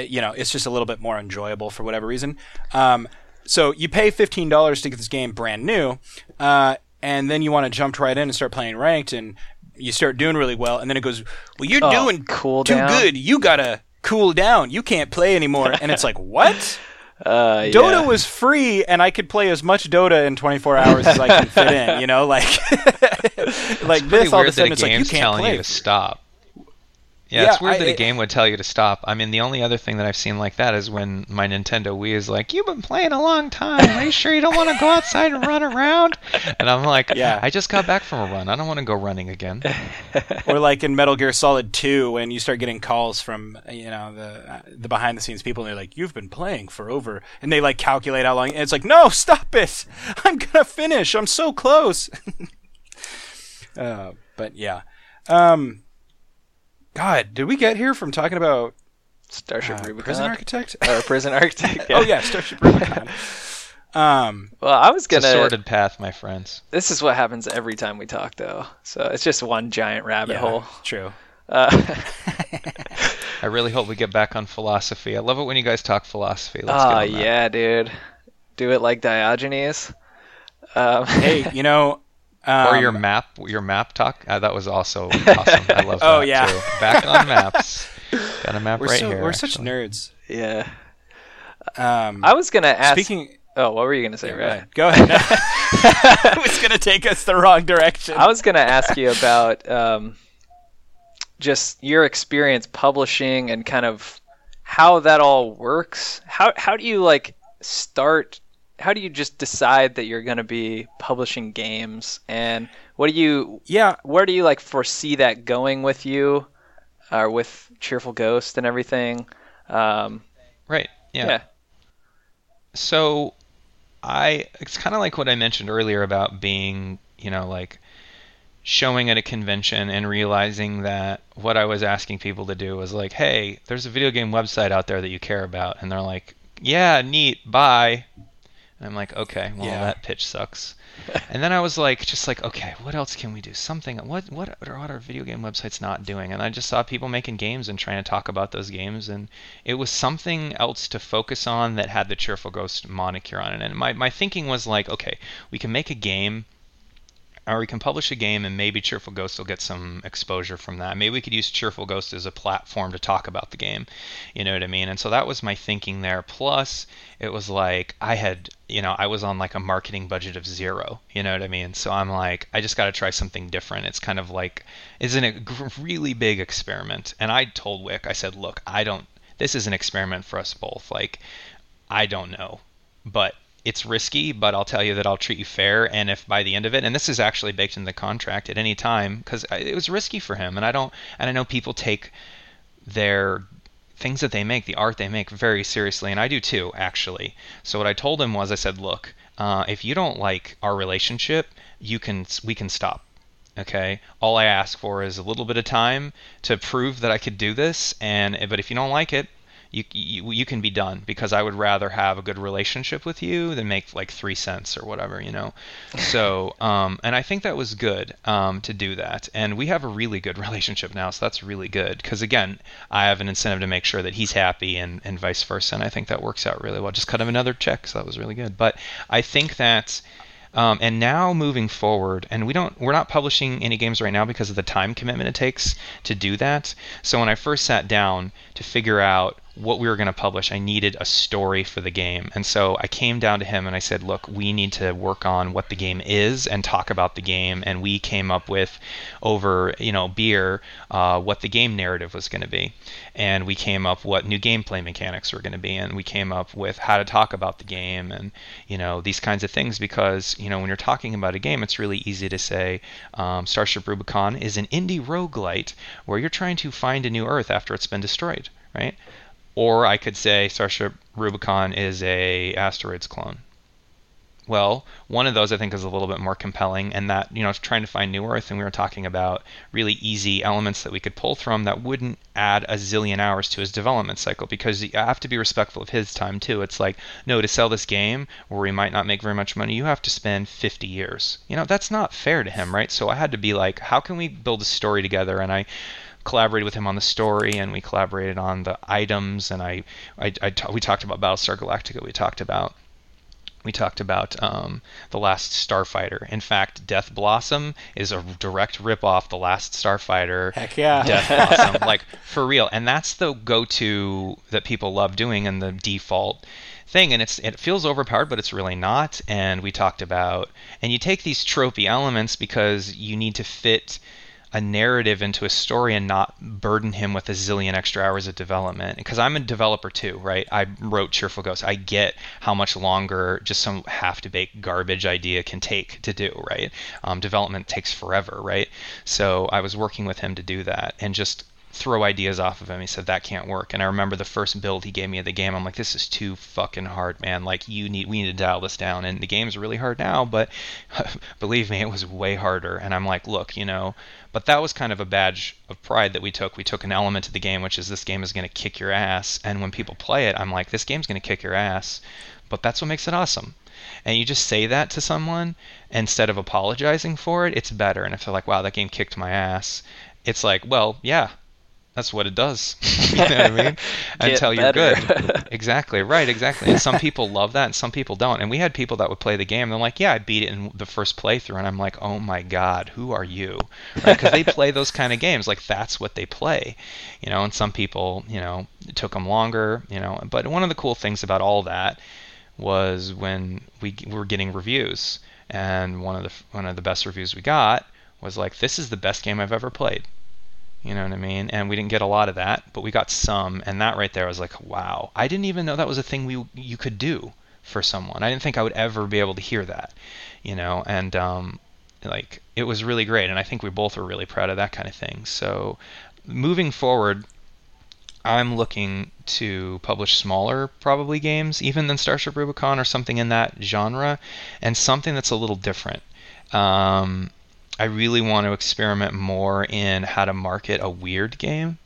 you know it's just a little bit more enjoyable for whatever reason. Um, so you pay fifteen dollars to get this game brand new, uh, and then you want to jump right in and start playing ranked, and you start doing really well, and then it goes, "Well, you're Oh, doing cool too down? good. You gotta cool down. You can't play anymore." and it's like, what? Uh, Dota yeah. was free, and I could play as much Dota in 24 hours as I can fit in. You know, like like pretty this. All of a sudden, it's like you game's can't telling play. you to stop. Yeah, Yeah, it's weird I- that a game would tell you to stop. I mean, the only other thing that I've seen like that is when my Nintendo Wii is like, "You've been playing a long time. Are you sure you don't want to go outside and run around?" And I'm like, Yeah. I just got back from a run. I don't want to go running again." or like in Metal Gear Solid 2 when you start getting calls from you know the uh, the behind the scenes people and they're like you've been playing for over and they like calculate how long and it's like no stop it I'm gonna finish I'm so close uh, but yeah um God did we get here from talking about Starship uh, Rubicon. Prison Architect or Prison Architect. oh yeah Starship Rubicon um Well, I was It's a gonna. sordid path, my friends. This is what happens every time we talk, though. So it's just one giant rabbit yeah, hole. true Uh, I really hope we get back on philosophy. I love it when you guys talk philosophy. Let's oh get yeah, dude. Do it like Diogenes. Um, hey you know um, Or your map, your map talk. Uh, that was also awesome. I love that Oh, yeah. too. Back on maps. Got a map we're right so, here. we're such nerds yeah. um I was gonna ask. speaking oh, what were you gonna say, Go Ray? Go ahead. it was going to take us the wrong direction. I was gonna ask you about um, just your experience publishing and kind of how that all works. How how do you like start? How do you just decide that you're gonna be publishing games? And what do you yeah, where do you like foresee that going with you, or with Cheerful Ghost and everything? Um, Right. Yeah. yeah. So I it's kind of like what I mentioned earlier about being, you know, like showing at a convention and realizing that what I was asking people to do was like, "Hey, there's a video game website out there that you care about." And they're like, "Yeah, neat. Bye." And I'm like, "Okay, well Yeah. that pitch sucks." and then I was like, just like, okay, what else can we do? Something. What what are other video game websites not doing? And I just saw people making games and trying to talk about those games, and it was something else to focus on that had the Cheerful Ghost moniker on it. And my my thinking was like, okay, we can make a game or we can publish a game and maybe Cheerful Ghost will get some exposure from that. Maybe we could use Cheerful Ghost as a platform to talk about the game. You know what I mean? And so that was my thinking there. Plus, it was like I had, you know, I was on like a marketing budget of zero. You know what I mean? So I'm like, I just got to try something different. It's kind of like, isn't a really big experiment? And I told Wick, I said, look, I don't. This is an experiment for us both. Like, I don't know, but it's risky, but I'll tell you that I'll treat you fair. And if by the end of it, and this is actually baked in the contract at any time, because it was risky for him, and I don't, and I know people take their things that they make, the art they make, very seriously, and I do too, actually. So what I told him was, I said, look, uh, if you don't like our relationship, you can, we can stop. Okay. All I ask for is a little bit of time to prove that I could do this, and but if you don't like it, you, you you can be done because I would rather have a good relationship with you than make like three cents or whatever, you know. So, um, and I think that was good um, to do that, and we have a really good relationship now, so that's really good because again, I have an incentive to make sure that he's happy and and vice versa, and I think that works out really well. Just cut him another check, so that was really good. But I think that. Um, and now moving forward, and we don't, we're not publishing any games right now because of the time commitment it takes to do that. So when I first sat down to figure out what we were going to publish, I needed a story for the game. And so I came down to him and I said, Look, we need to work on what the game is and talk about the game. And we came up with, over you know beer, uh, what the game narrative was going to be. And we came up what new gameplay mechanics were going to be. And we came up with how to talk about the game and you know these kinds of things because you know when you're talking about a game, it's really easy to say um, Starship Rubicon is an indie roguelite where you're trying to find a new Earth after it's been destroyed, right? Or I could say Starship Rubicon is a asteroids clone. Well, one of those I think is a little bit more compelling, and that you know, trying to find New Earth, and we were talking about really easy elements that we could pull from that wouldn't add a zillion hours to his development cycle because you have to be respectful of his time too. It's like, no, to sell this game where we might not make very much money, you have to spend 50 years. You know, that's not fair to him, right? So I had to be like, how can we build a story together? And I collaborated with him on the story, and we collaborated on the items, and I, I, I t- we talked about Battlestar Galactica. We talked about we talked about um, the Last Starfighter. In fact, Death Blossom is a direct rip off the Last Starfighter. Heck yeah. Death Blossom, like for real, and that's the go-to that people love doing, and the default thing and it's it feels overpowered but it's really not and we talked about and you take these tropey elements because you need to fit a narrative into a story and not burden him with a zillion extra hours of development. Because I'm a developer too, right? I wrote Cheerful Ghost. I get how much longer just some half to bake garbage idea can take to do, right? Um, development takes forever, right? So I was working with him to do that and just throw ideas off of him. He said that can't work. And I remember the first build he gave me of the game. I'm like, this is too fucking hard, man. Like you need, we need to dial this down. And the game's really hard now, but believe me, it was way harder. And I'm like, look, you know, but that was kind of a badge of pride that we took. We took an element of the game, which is this game is going to kick your ass. And when people play it, I'm like, this game's going to kick your ass. But that's what makes it awesome. And you just say that to someone instead of apologizing for it, it's better. And if they're like, wow, that game kicked my ass, it's like, well, yeah, that's what it does. you know what I mean? Until you're good. exactly. Right. Exactly. And some people love that, and some people don't. And we had people that would play the game. And they're like, "Yeah, I beat it in the first playthrough," and I'm like, "Oh my god, who are you?" Right? Because they play those kind of games. Like that's what they play. You know. And some people, you know, it took them longer. You know. But one of the cool things about all that was when we were getting reviews, and one of the one of the best reviews we got was like, "This is the best game I've ever played." You know what I mean? And we didn't get a lot of that, but we got some, and that right there was like, wow. I didn't even know that was a thing we you could do for someone. I didn't think I would ever be able to hear that, you know. And um, like it was really great, and I think we both were really proud of that kind of thing. So moving forward, I'm looking to publish smaller, probably games, even than Starship Rubicon or something in that genre, and something that's a little different. Um, I really want to experiment more in how to market a weird game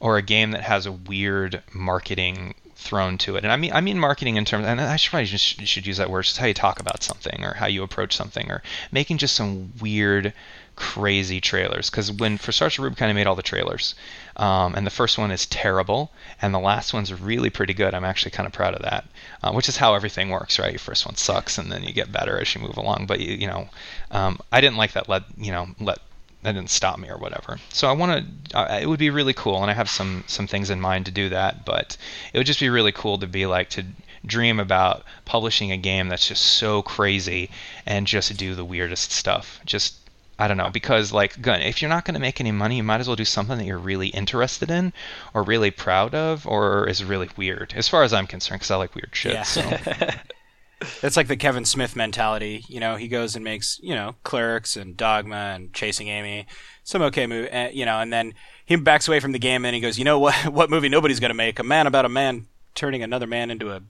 or a game that has a weird marketing thrown to it. And I mean I mean marketing in terms, and I should probably just should use that word, just how you talk about something or how you approach something or making just some weird crazy trailers because when for Rube kind of made all the trailers um, and the first one is terrible and the last one's really pretty good i'm actually kind of proud of that uh, which is how everything works right your first one sucks and then you get better as you move along but you, you know um, i didn't like that let you know let that didn't stop me or whatever. So I want to. Uh, it would be really cool, and I have some some things in mind to do that. But it would just be really cool to be like to dream about publishing a game that's just so crazy and just do the weirdest stuff. Just I don't know because like if you're not going to make any money, you might as well do something that you're really interested in, or really proud of, or is really weird. As far as I'm concerned, because I like weird shit. Yeah. So. That's like the Kevin Smith mentality. You know, he goes and makes you know Clerks and Dogma and Chasing Amy, some okay movie. Uh, you know, and then he backs away from the game and he goes, you know what? What movie nobody's going to make? A man about a man turning another man into a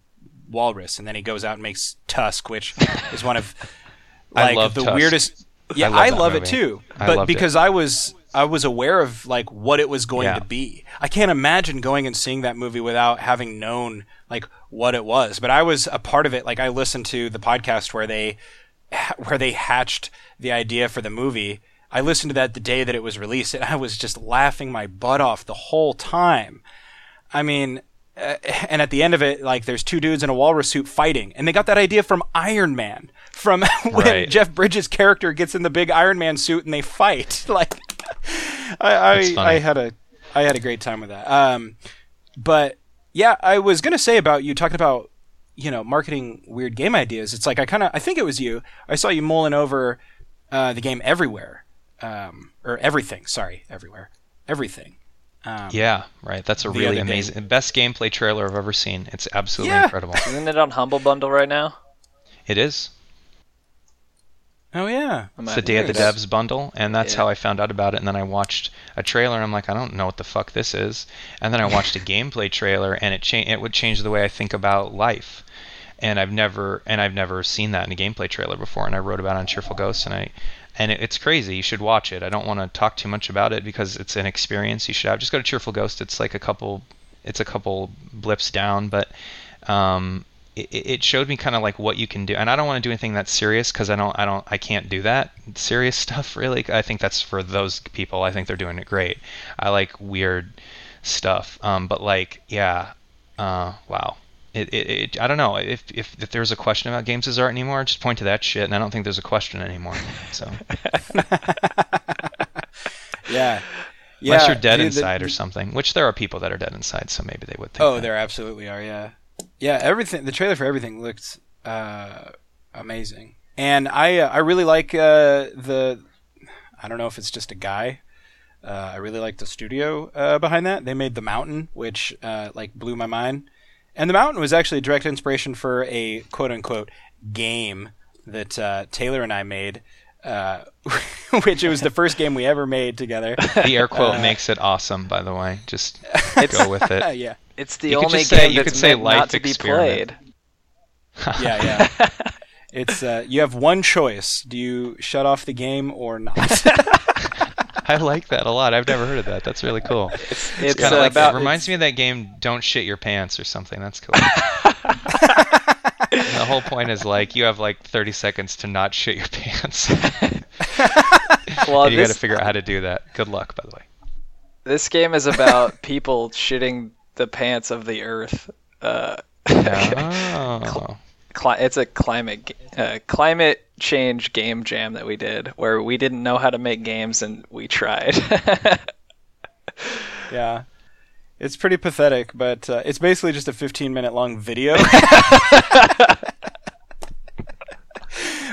walrus, and then he goes out and makes Tusk, which is one of like the Tusk. weirdest yeah, I love, I love it too. But because it. I was I was aware of like what it was going yeah. to be. I can't imagine going and seeing that movie without having known like what it was. But I was a part of it. Like I listened to the podcast where they where they hatched the idea for the movie. I listened to that the day that it was released and I was just laughing my butt off the whole time. I mean, uh, and at the end of it, like there's two dudes in a walrus suit fighting, and they got that idea from Iron Man from when right. Jeff Bridges' character gets in the big Iron Man suit and they fight. Like, I I, I, had a I had a great time with that. Um, but yeah, I was gonna say about you talking about you know marketing weird game ideas. It's like I kind of I think it was you. I saw you mulling over uh, the game Everywhere, um, or Everything. Sorry, Everywhere, Everything. Um, yeah, right. That's a really amazing, day. best gameplay trailer I've ever seen. It's absolutely yeah. incredible. Isn't it on Humble Bundle right now? It is. Oh yeah, it's the Day of the Devs bundle, and that's yeah. how I found out about it. And then I watched a trailer, and I'm like, I don't know what the fuck this is. And then I watched a gameplay trailer, and it cha- it would change the way I think about life. And I've never and I've never seen that in a gameplay trailer before. And I wrote about it on Cheerful Ghosts, and I and it, it's crazy. You should watch it. I don't want to talk too much about it because it's an experience you should have. Just go to Cheerful Ghost. It's like a couple, it's a couple blips down, but um, it, it showed me kind of like what you can do. And I don't want to do anything that's serious because I don't, I don't, I can't do that serious stuff really. I think that's for those people. I think they're doing it great. I like weird stuff. Um, but like, yeah, uh, wow. It, it, it, I don't know if, if if there's a question about games as art anymore, just point to that shit, and I don't think there's a question anymore. So, yeah, yeah. Unless you're dead dude, inside the, or something, which there are people that are dead inside, so maybe they would think. Oh, that. there absolutely are. Yeah, yeah. Everything. The trailer for everything looked uh, amazing, and I uh, I really like uh, the. I don't know if it's just a guy. Uh, I really like the studio uh, behind that. They made the mountain, which uh, like blew my mind. And the mountain was actually a direct inspiration for a quote unquote game that Taylor and I made, uh, which it was the first game we ever made together. The air quote uh, makes it awesome, by the way. Just go with it. yeah, it's the you only game say, that's meant not to experiment. be played. yeah, yeah. It's uh, you have one choice: do you shut off the game or not? I like that a lot. I've never heard of that. That's really cool. It's, it's, it's kind of uh, like about, it reminds me of that game "Don't Shit Your Pants" or something. That's cool. The whole point is like you have like 30 seconds to not shit your pants. well, you got to figure out how to do that. Good luck, by the way. This game is about people shitting the pants of the earth. Uh, oh. it's a climate uh, climate change game jam that we did where we didn't know how to make games and we tried. yeah. It's pretty pathetic, but uh, it's basically just a 15 minute long video.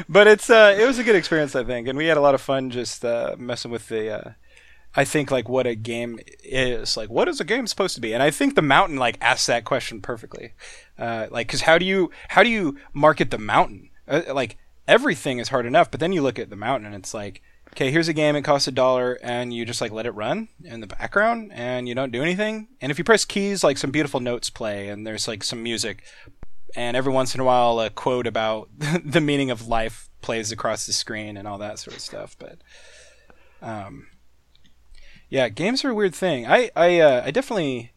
but it's uh, it was a good experience, I think, and we had a lot of fun just uh, messing with the uh, I think like what a game is. Like, what is a game supposed to be? And I think the mountain like asks that question perfectly. Uh, like, because how do you how do you market the mountain? Uh, like everything is hard enough, but then you look at the mountain and it's like, okay, here's a game. It costs a dollar, and you just like let it run in the background, and you don't do anything. And if you press keys, like some beautiful notes play, and there's like some music, and every once in a while a quote about the meaning of life plays across the screen and all that sort of stuff. But um, yeah, games are a weird thing. I I uh, I definitely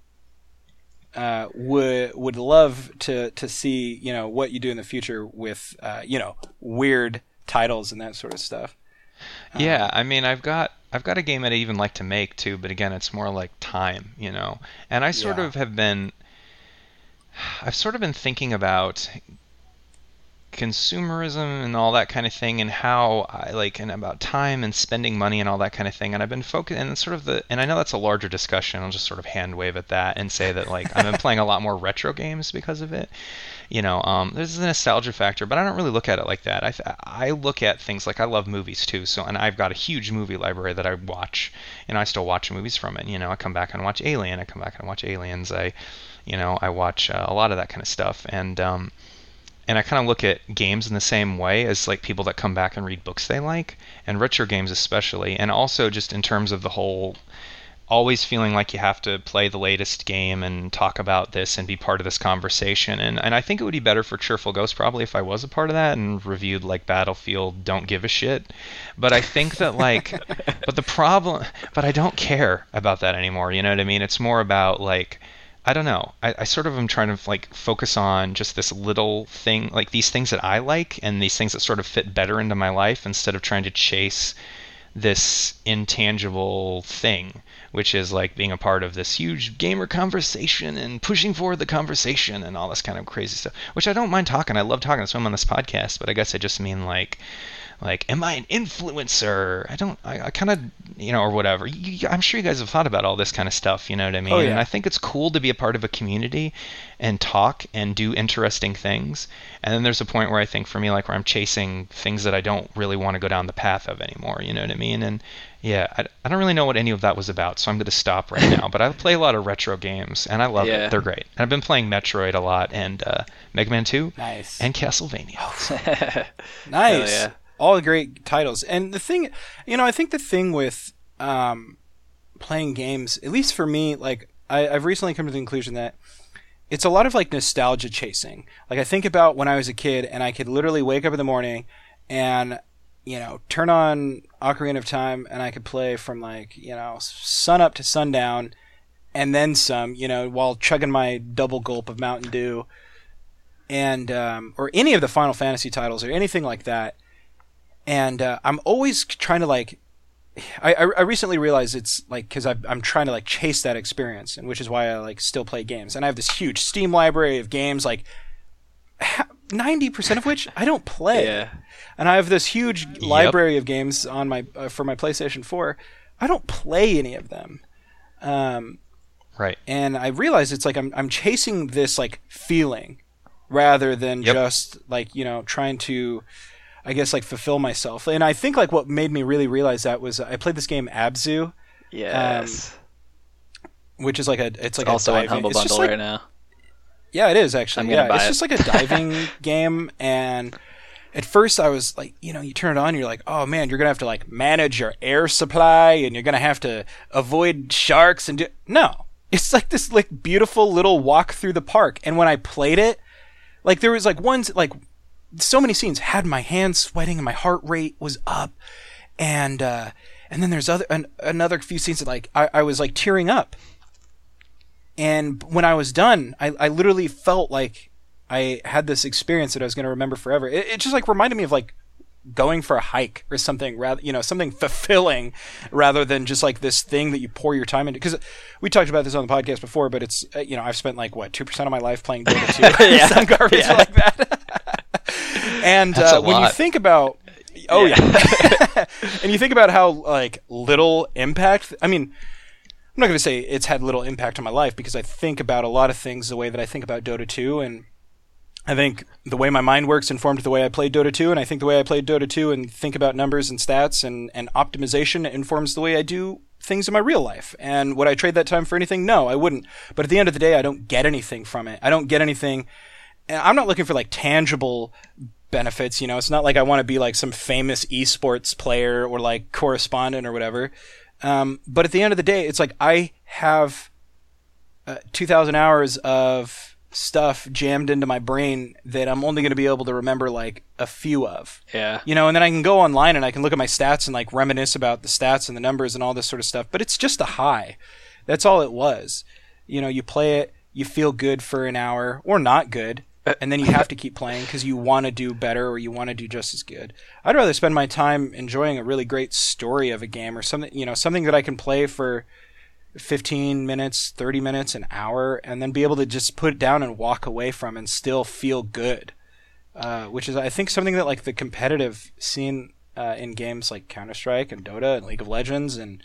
uh, would would love to to see you know what you do in the future with uh, you know weird titles and that sort of stuff. Um, yeah, I mean, I've got I've got a game that I even like to make too, but again, it's more like time, you know. And I sort Yeah. of have been I've sort of been thinking about consumerism and all that kind of thing and how I like and about time and spending money and all that kind of thing and I've been focused and sort of the and I know that's a larger discussion I'll just sort of hand wave at that and say that like I've been playing a lot more retro games because of it you know um, there's a nostalgia factor but I don't really look at it like that. I, I look at things like I love movies too so and I've got a huge movie library that I watch and I still watch movies from it you know. I come back and watch Alien I come back and watch Aliens I you know I watch uh, a lot of that kind of stuff and um, and I kind of look at games in the same way as like people that come back and read books they like, and retro games especially, and also just in terms of the whole always feeling like you have to play the latest game and talk about this and be part of this conversation. And and I think it would be better for Cheerful Ghost probably if I was a part of that and reviewed like Battlefield Don't Give a Shit. But I think that like but the problem but I don't care about that anymore, you know what I mean? It's more about like I don't know. I, I sort of am trying to like focus on just this little thing, like these things that I like and these things that sort of fit better into my life instead of trying to chase this intangible thing, which is like being a part of this huge gamer conversation and pushing forward the conversation and all this kind of crazy stuff. Which I don't mind talking. I love talking. Why I'm on this podcast. But I guess I just mean like like am i an influencer i don't i, I kind of you know or whatever you, i'm sure you guys have thought about all this kind of stuff you know what i mean Oh, yeah. and i think it's cool to be a part of a community and talk and do interesting things and then there's a point where i think for me like where i'm chasing things that i don't really want to go down the path of anymore you know what i mean and yeah i, I don't really know what any of that was about so i'm going to stop right now but i play a lot of retro games and i love Yeah. it they're great and i've been playing metroid a lot and uh, mega man 2 Nice. and castlevania Nice. yeah. All the great titles. And the thing, you know, I think the thing with um, playing games, at least for me, like I, I've recently come to the conclusion that it's a lot of like nostalgia chasing. Like I think about when I was a kid and I could literally wake up in the morning and you know turn on Ocarina of Time and I could play from like you know sun up to sundown and then some. You know while chugging my double gulp of Mountain Dew and um, or any of the Final Fantasy titles or anything like that. And uh, I'm always trying to like. I, I I recently realized it's like because I'm trying to like chase that experience, and which is why I like still play games. And I have this huge Steam library of games, like ninety percent of which I don't play. Yeah. And I have this huge library of games on my uh, for my PlayStation Four. I don't play any of them. Um, right and I realize it's like I'm I'm chasing this like feeling rather than Yep. just like you know trying to I guess like fulfill myself. And I think like what made me really realize that was I played this game Abzu, um, Yes. which is like a it's like also a on Humble Bundle like, right now. Yeah, it is actually. I'm yeah, it's it. just like a diving game, and at first I was like, you know, you turn it on, you're like, oh man, you're gonna have to like manage your air supply, and you're gonna have to avoid sharks and do. No, it's like this like beautiful little walk through the park. And when I played it, like there was like ones like so many scenes had my hands sweating and my heart rate was up, and uh, and then there's other an, another few scenes that like I, I was like tearing up and when I was done, I, I literally felt like I had this experience that I was going to remember forever. It, it just like reminded me of like going for a hike or something rather you know something fulfilling rather than just like this thing that you pour your time into because we talked about this on the podcast before but it's uh, you know i've spent like what 2% of my life playing dota 2 Yeah. some garbage Yeah. like that and uh, when you think about oh yeah, and you think about how like little impact i mean I'm not going to say it's had little impact on my life because I think about a lot of things the way that I think about Dota 2 and I think the way my mind works informed the way I played Dota 2 and I think the way I played Dota 2 and think about numbers and stats and, and optimization informs the way I do things in my real life. And would I trade that time for anything? No, I wouldn't. But at the end of the day, I don't get anything from it. I don't get anything and I'm not looking for like tangible benefits, you know. It's not like I want to be like some famous esports player or like correspondent or whatever. Um, but at the end of the day, it's like I have uh, 2,000 hours of stuff jammed into my brain that I'm only going to be able to remember like a few of. Yeah. You know, and then I can go online and I can look at my stats and like reminisce about the stats and the numbers and all this sort of stuff. But it's just a high. That's all it was. You know, you play it, you feel good for an hour or not good, and then you have to keep playing because you want to do better or you want to do just as good. I'd rather spend my time enjoying a really great story of a game or something, you know, something that I can play for 15 minutes, 30 minutes, an hour, and then be able to just put it down and walk away from and still feel good. Uh, which is, I think, something that like the competitive scene uh, in games like Counter Strike and Dota and League of Legends and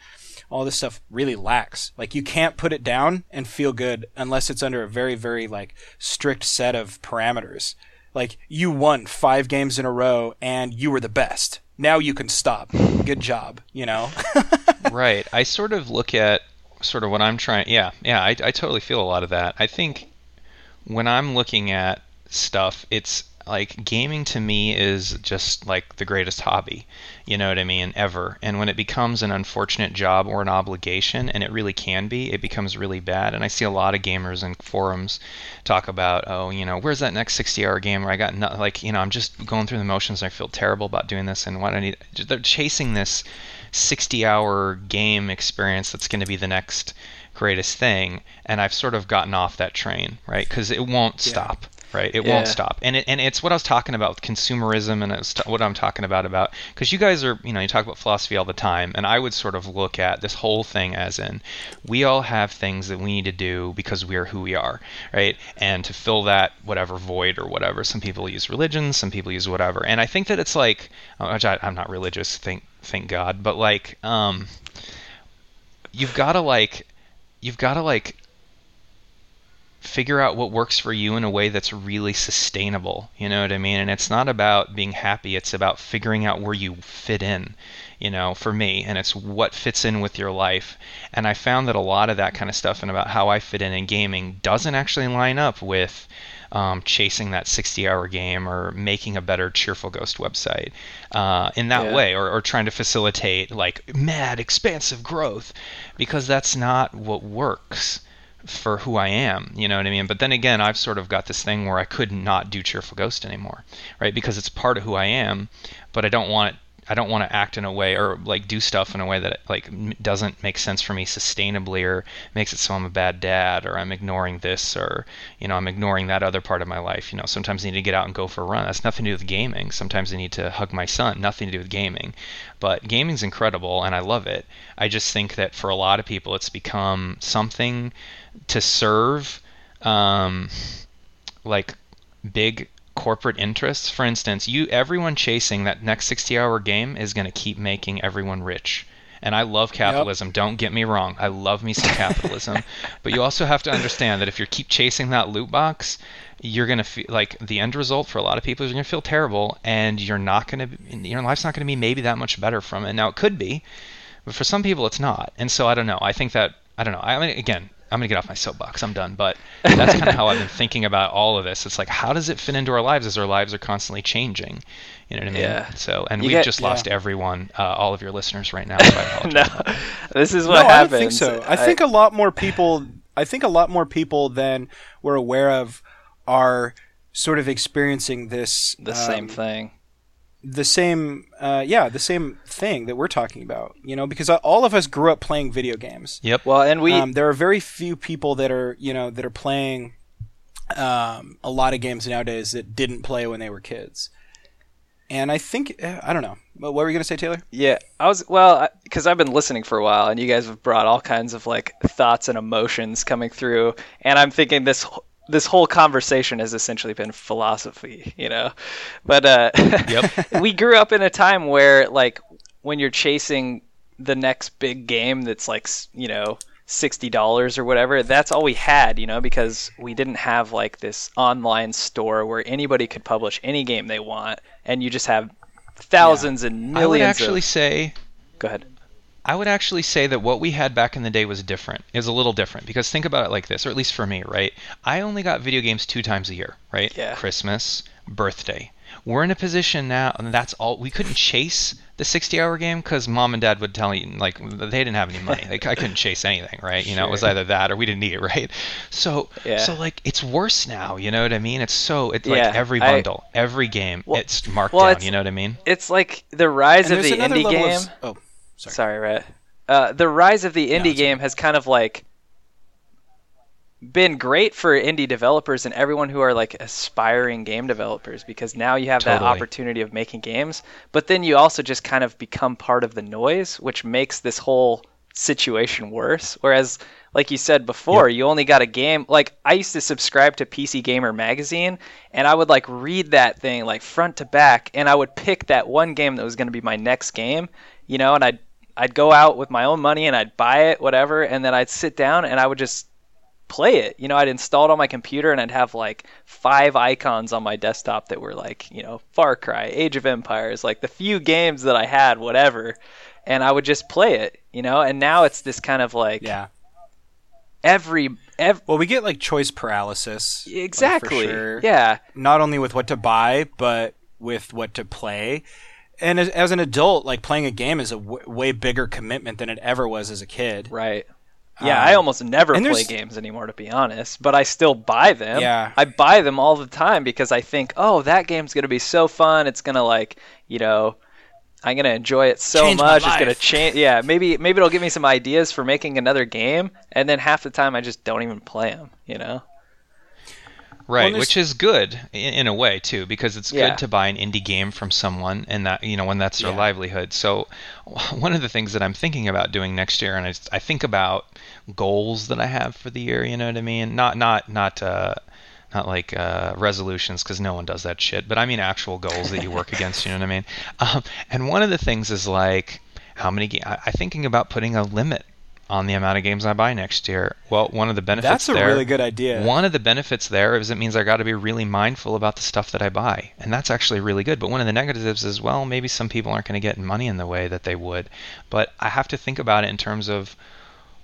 all this stuff really lacks. Like you can't put it down and feel good unless it's under a very, very like strict set of parameters. Like you won five games in a row and you were the best. Now you can stop. Good job. You know. right. I sort of look at sort of what I'm trying. Yeah, yeah. I, I totally feel a lot of that. I think when I'm looking at stuff, it's like gaming to me is just like the greatest hobby you know what i mean ever. And when it becomes an unfortunate job or an obligation and it really can be it becomes really bad. And i see a lot of gamers in forums talk about oh you know where's that next 60 hour game where i got no, like you know i'm just going through the motions and i feel terrible about doing this and what i need they're chasing this 60 hour game experience that's going to be the next greatest thing. And i've sort of gotten off that train right? Because it won't yeah. stop right? It yeah. won't stop, and it, and it's what I was talking about with consumerism, and it's what I'm talking about about because you guys are, you know, you talk about philosophy all the time, and I would sort of look at this whole thing as in we all have things that we need to do because we are who we are, right? And to fill that whatever void or whatever, some people use religion, some people use whatever, and I think that it's like, I, I'm not religious, thank thank God, but like, um, you've got to like, you've got to like figure out what works for you in a way that's really sustainable. You know what I mean? And it's not about being happy, it's about figuring out where you fit in, you know, for me. And it's what fits in with your life. And I found that a lot of that kind of stuff and about how I fit in in gaming doesn't actually line up with. Um, chasing that 60 hour game or making a better cheerful ghost website uh, in that yeah. way or, or trying to facilitate like mad expansive growth because that's not what works for who I am. You know what I mean? But then again, I've sort of got this thing where I could not do Cheerful Ghost anymore, right? Because it's part of who I am, but I don't want. I don't want to act in a way or like do stuff in a way that like doesn't make sense for me sustainably or makes it so I'm a bad dad or I'm ignoring this or you know I'm ignoring that other part of my life. You know, sometimes I need to get out and go for a run. That's nothing to do with gaming. Sometimes I need to hug my son. Nothing to do with gaming. But gaming's incredible and I love it. I just think that for a lot of people it's become something to serve um, like big corporate interests. For instance, you everyone chasing that next 60-hour game is going to keep making everyone rich. And I love capitalism. Yep. Don't get me wrong. I love me some capitalism. but you also have to understand that if you keep chasing that loot box, you're going to feel like the end result for a lot of people is you're going to feel terrible and you're not going to your life's not going to be maybe that much better from it. Now it could be, but for some people it's not. And so I don't know. I think that I don't know. I mean again, I'm gonna get off my soapbox. I'm done. But that's kind of how I've been thinking about all of this. It's like, how does it fit into our lives as our lives are constantly changing? You know what I mean? Yeah. So, and you we've get, just lost everyone, uh, all of your listeners right now. no, this is what no, happens. I think so. I, I think a lot more people. I think a lot more people than we're aware of are sort of experiencing this the um, same thing the same uh, yeah the same thing that we're talking about you know because all of us grew up playing video games. Yep. Well and we um, there are very few people that are you know that are playing um, a lot of games nowadays that didn't play when they were kids. And i think uh, i don't know. What were you going to say taylor? Yeah i was well because i've been listening for a while and you guys have brought all kinds of like thoughts and emotions coming through and i'm thinking this this whole conversation has essentially been philosophy, you know. But uh, yep. we grew up in a time where, like, when you're chasing the next big game that's like, you know, sixty dollars or whatever, that's all we had, you know, because we didn't have like this online store where anybody could publish any game they want, and you just have thousands yeah. and millions. I would actually of... say. Go ahead. I would actually say that what we had back in the day was different. It was a little different because think about it like this, or at least for me, right? I only got video games two times a year, right? Yeah. Christmas, birthday. We're in a position now, and that's all. We couldn't chase the 60-hour game because mom and dad would tell you like they didn't have any money. Like I couldn't chase anything, right? You sure. know, it was either that or we didn't need it, right? So, yeah. so like it's worse now. You know what I mean? It's so it's yeah, like every bundle, I, every game, well, it's marked well, down. It's, you know what I mean? It's like the rise and of the indie game. Of, oh Sorry, Sorry Rhett. Uh, the rise of the indie no, game has kind of like been great for indie developers and everyone who are like aspiring game developers because now you have that opportunity of making games, but then you also just kind of become part of the noise, which makes this whole situation worse. Whereas, like you said before, you only got a game. Like I used to subscribe to PC Gamer magazine, and I would like read that thing like front to back, and I would pick that one game that was going to be my next game, you know, and I'd I'd go out with my own money and I'd buy it, whatever, and then I'd sit down and I would just play it. You know, I'd install it on my computer and I'd have like five icons on my desktop that were like, you know, Far Cry, Age of Empires, like the few games that I had, whatever. And I would just play it, you know, and now it's this kind of like Yeah. every, ev- Well, we get like choice paralysis. like, exactly. sure. Yeah. Not only with what to buy, but with what to play. And as, as an adult, like playing a game is a w- way bigger commitment than it ever was as a kid. Right. Yeah, Um, I almost never play games anymore, to be honest. But I still buy them. Yeah. I buy them all the time because I think, oh, that game's gonna be so fun. It's gonna like, you know, I'm gonna enjoy it so Change much. It's gonna change. Yeah, maybe maybe it'll give me some ideas for making another game. And then half the time I just don't even play them. You know. Right, there's- which is good in, in a way too, because it's Yeah. good to buy an indie game from someone, and that you know when that's their Yeah. livelihood. So, one of the things that I'm thinking about doing next year, and I, I think about goals that I have for the year. You know what I mean? Not not not uh, not like uh, resolutions, because no one does that shit. But I mean actual goals that you work against. You know what I mean? Um, and one of the things is like how many. Ga- I, I'm thinking about putting a limit on the amount of games I buy next year. Well, one of the benefits That's a there, really good idea. one of the benefits there is it means I got to be really mindful about the stuff that I buy, and that's actually really good. But one of the negatives is well, maybe some people aren't going to get money in the way that they would. But I have to think about it in terms of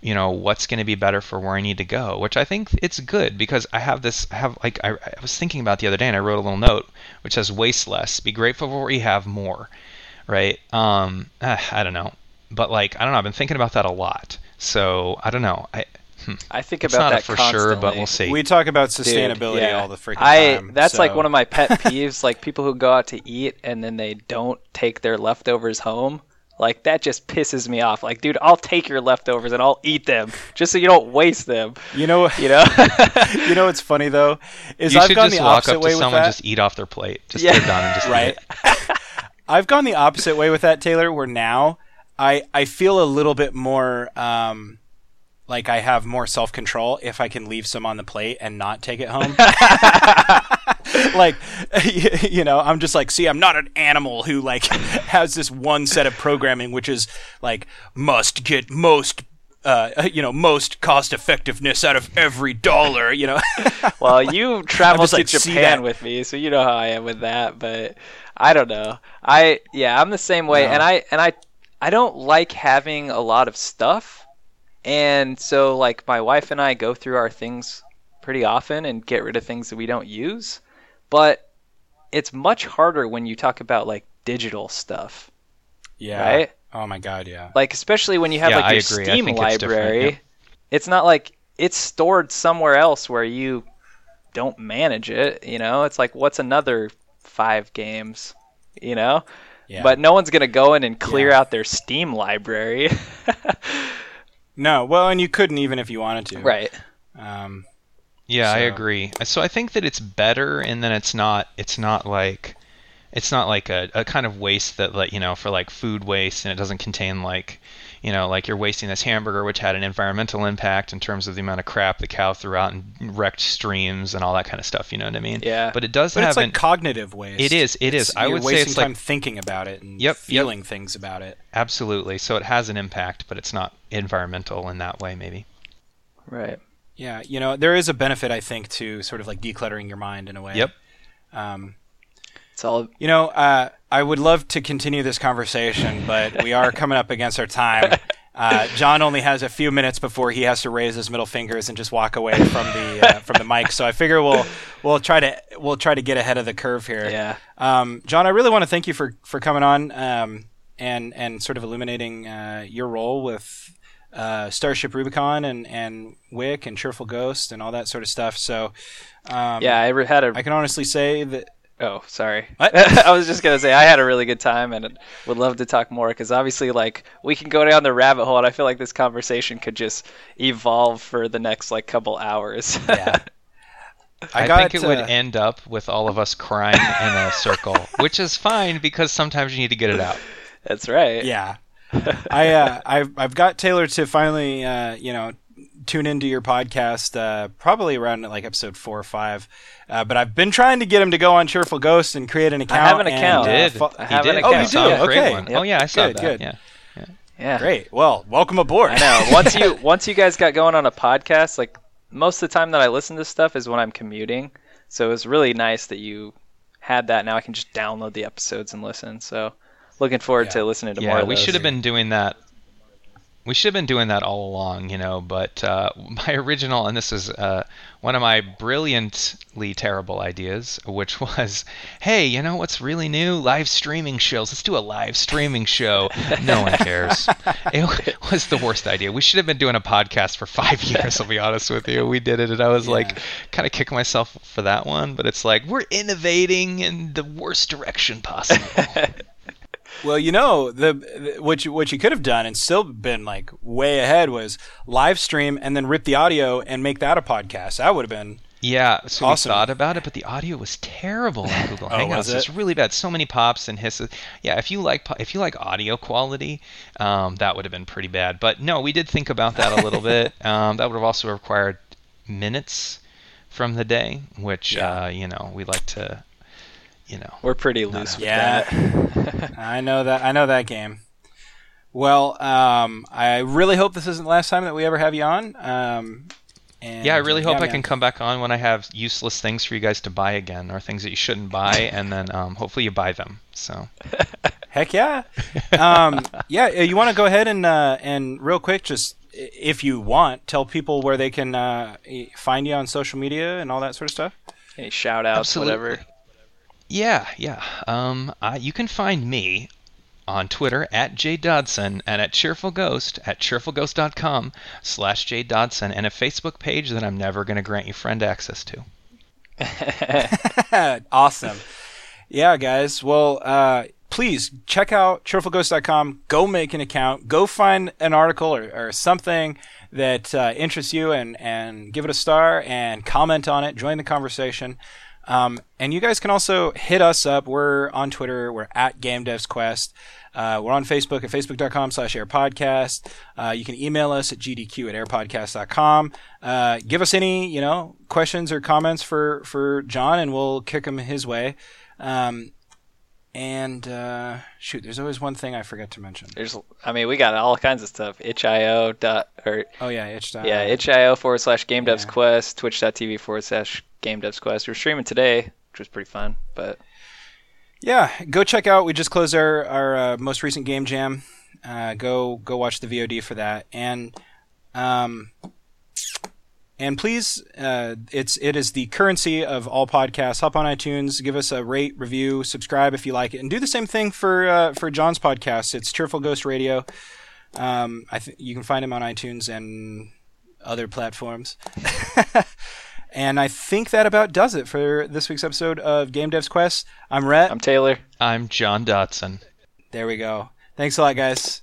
you know what's going to be better for where I need to go, which I think it's good because I have this. I have like I, I was thinking about the other day, and I wrote a little note which says waste less, be grateful for what you have more, right? Um, I don't know, but like I don't know. I've been thinking about that a lot. So I don't know. I hmm. I think it's about not a that for constantly. sure, but we'll see. We talk about Dude, sustainability yeah. all the freaking I time. that's like one of my pet peeves. like people who go out to eat and then they don't take their leftovers home. Like that just pisses me off. Like, dude, I'll take your leftovers and I'll eat them just so you don't waste them. You know, You know? you know what's funny though is you I've should gone just the walk opposite up way to with someone, that. just eat off their plate, just Yeah. put it down and just eat right? it. I've gone the opposite way with that, Taylor. Where now I I feel a little bit more um, like I have more self control if I can leave some on the plate and not take it home. like you know, I'm just like, see, I'm not an animal who like has this one set of programming which is like must get most. Uh, you know, most cost effectiveness out of every dollar. You know, well, you traveled to like, Japan with me, so you know how I am with that. But I don't know. I yeah, I'm the same way, No. and I and I I don't like having a lot of stuff, and so like my wife and I go through our things pretty often and get rid of things that we don't use, but it's much harder when you talk about like digital stuff, yeah. right? Oh my god, yeah. Like especially when you have Yeah, like your Steam think it's library, yeah. it's not like it's stored somewhere else where you don't manage it. You know, it's like what's another five games? You know, Yeah. but no one's gonna go in and clear Yeah. out their Steam library. no, well, and you couldn't even if you wanted to. right. Um, Yeah, I agree. So I think that it's better, and then it's not. It's not like, it's not like a, a kind of waste that like you know for like food waste, and it doesn't contain like, you know, like you're wasting this hamburger, which had an environmental impact in terms of the amount of crap the cow threw out and wrecked streams and all that kind of stuff. You know what I mean? Yeah. But it does but have it's like an cognitive waste. It is, it It's- is. I you're would say wasting it's like- time thinking about it and Yep, yep. feeling things about it. absolutely. So it has an impact, but it's not environmental in that way, maybe. Right. Yeah, you know, there is a benefit I think to sort of like decluttering your mind in a way. Yep. Um, It's all you know, uh, I would love to continue this conversation, but we are coming up against our time. Uh, John only has a few minutes before he has to raise his middle fingers and just walk away from the uh, from the mic. So I figure we'll we'll try to we'll try to get ahead of the curve here. yeah. Um, John, I really want to thank you for, for coming on um, and and sort of illuminating uh, your role with uh, Starship Rubicon and, and Wick and Cheerful Ghost and all that sort of stuff. So um, Yeah, I ever had a I can honestly say that Oh, sorry. What? I was just gonna say I had a really good time and would love to talk more because obviously, like, we can go down the rabbit hole, and I feel like this conversation could just evolve for the next like couple hours. Yeah. I, got, think it would uh, end up with all of us crying in a circle, which is fine because sometimes you need to get it out. That's right. Yeah. I uh, I've I've got Taylor to finally uh, you know tune into your podcast uh, probably around like episode four or five. Uh, but I've been trying to get him to go on Cheerful Ghost and create an account. I have an and, account. uh, Did fo- I he have did? an Oh, you do? I saw a great Okay. Yep. Oh yeah, I saw Good, that. good. Yeah. Yeah. Great. Well, welcome aboard. I know. Once you once you guys got going on a podcast, like most of the time that I listen to stuff is when I'm commuting. So it was really nice that you had that. Now I can just download the episodes and listen. So looking forward Yeah. to listening to more. Yeah, of we those. should have been doing that. We should have been doing that all along, you know. But uh, my original, and this is uh, one of my brilliantly terrible ideas, which was, hey, you know what's really new? Live streaming shows. Let's do a live streaming show. No one cares. it was the worst idea. We should have been doing a podcast for five years. I'll be honest with you. We did it, and I was like, kind of kicking myself for that one. But it's like we're innovating in the worst direction possible. Well, you know, the, the what you what you could have done and still been like way ahead was live stream and then rip the audio and make that a podcast. That would have been Yeah, so Awesome. we thought about it, but the audio was terrible on Google Oh, Hangouts. it? It's really bad. So many pops and hisses. Yeah, if you like if you like audio quality, um, that would have been pretty bad. But no, we did think about that a little bit. Um, that would have also required minutes from the day, which Yeah. uh, you know we like to, you know. We're pretty loose with Yeah. that. I know that. I know that game. Well, um, I really hope this isn't the last time that we ever have you on. Um, and, Yeah, I really hope I man. can come back on when I have useless things for you guys to buy again, or things that you shouldn't buy, and then um, hopefully you buy them. So. Heck yeah. Um, yeah, uh, you want to go ahead and uh, and real quick, just if you want, tell people where they can uh, e- find you on social media and all that sort of stuff. Hey, shout outs, Absolutely. whatever. Yeah, yeah. Um, I, you can find me on Twitter at Jay Dodson and at Cheerful Ghost at cheerfulghost.com slash Jay Dodson and a Facebook page that I'm never going to grant you friend access to. awesome. Yeah, guys. Well, uh, please check out cheerfulghost.com. Go make an account. Go find an article or, or something that uh, interests you and, and give it a star and comment on it. Join the conversation. Um, and you guys can also hit us up. We're on Twitter. We're at Game Devs Quest. Uh, we're on Facebook at facebook.com slash airpodcast. Uh, you can email us at gdq at airpodcast.com. Uh, give us any, you know, questions or comments for, for John and we'll kick them his way. Um, and, uh, shoot, there's always one thing I forget to mention. There's, I mean, we got all kinds of stuff. Itch.io dot or Oh yeah, itch. yeah, itch.io forward slash game devs Yeah. quest, twitch.tv forward slash game devs quest. We're streaming today, which was pretty fun. But Yeah, go check out. We just closed our our uh, most recent game jam. Uh, go go watch the VOD for that, and um, and please, uh, it's it is the currency of all podcasts. Hop on iTunes, give us a rate, review, subscribe if you like it, and do the same thing for uh, for John's podcast. It's Cheerful Ghost Radio. Um, I think you can find him on iTunes and other platforms. and I think that about does it for this week's episode of Game Devs Quest. I'm Rhett. I'm Taylor. I'm John Dodson. There we go. Thanks a lot, guys.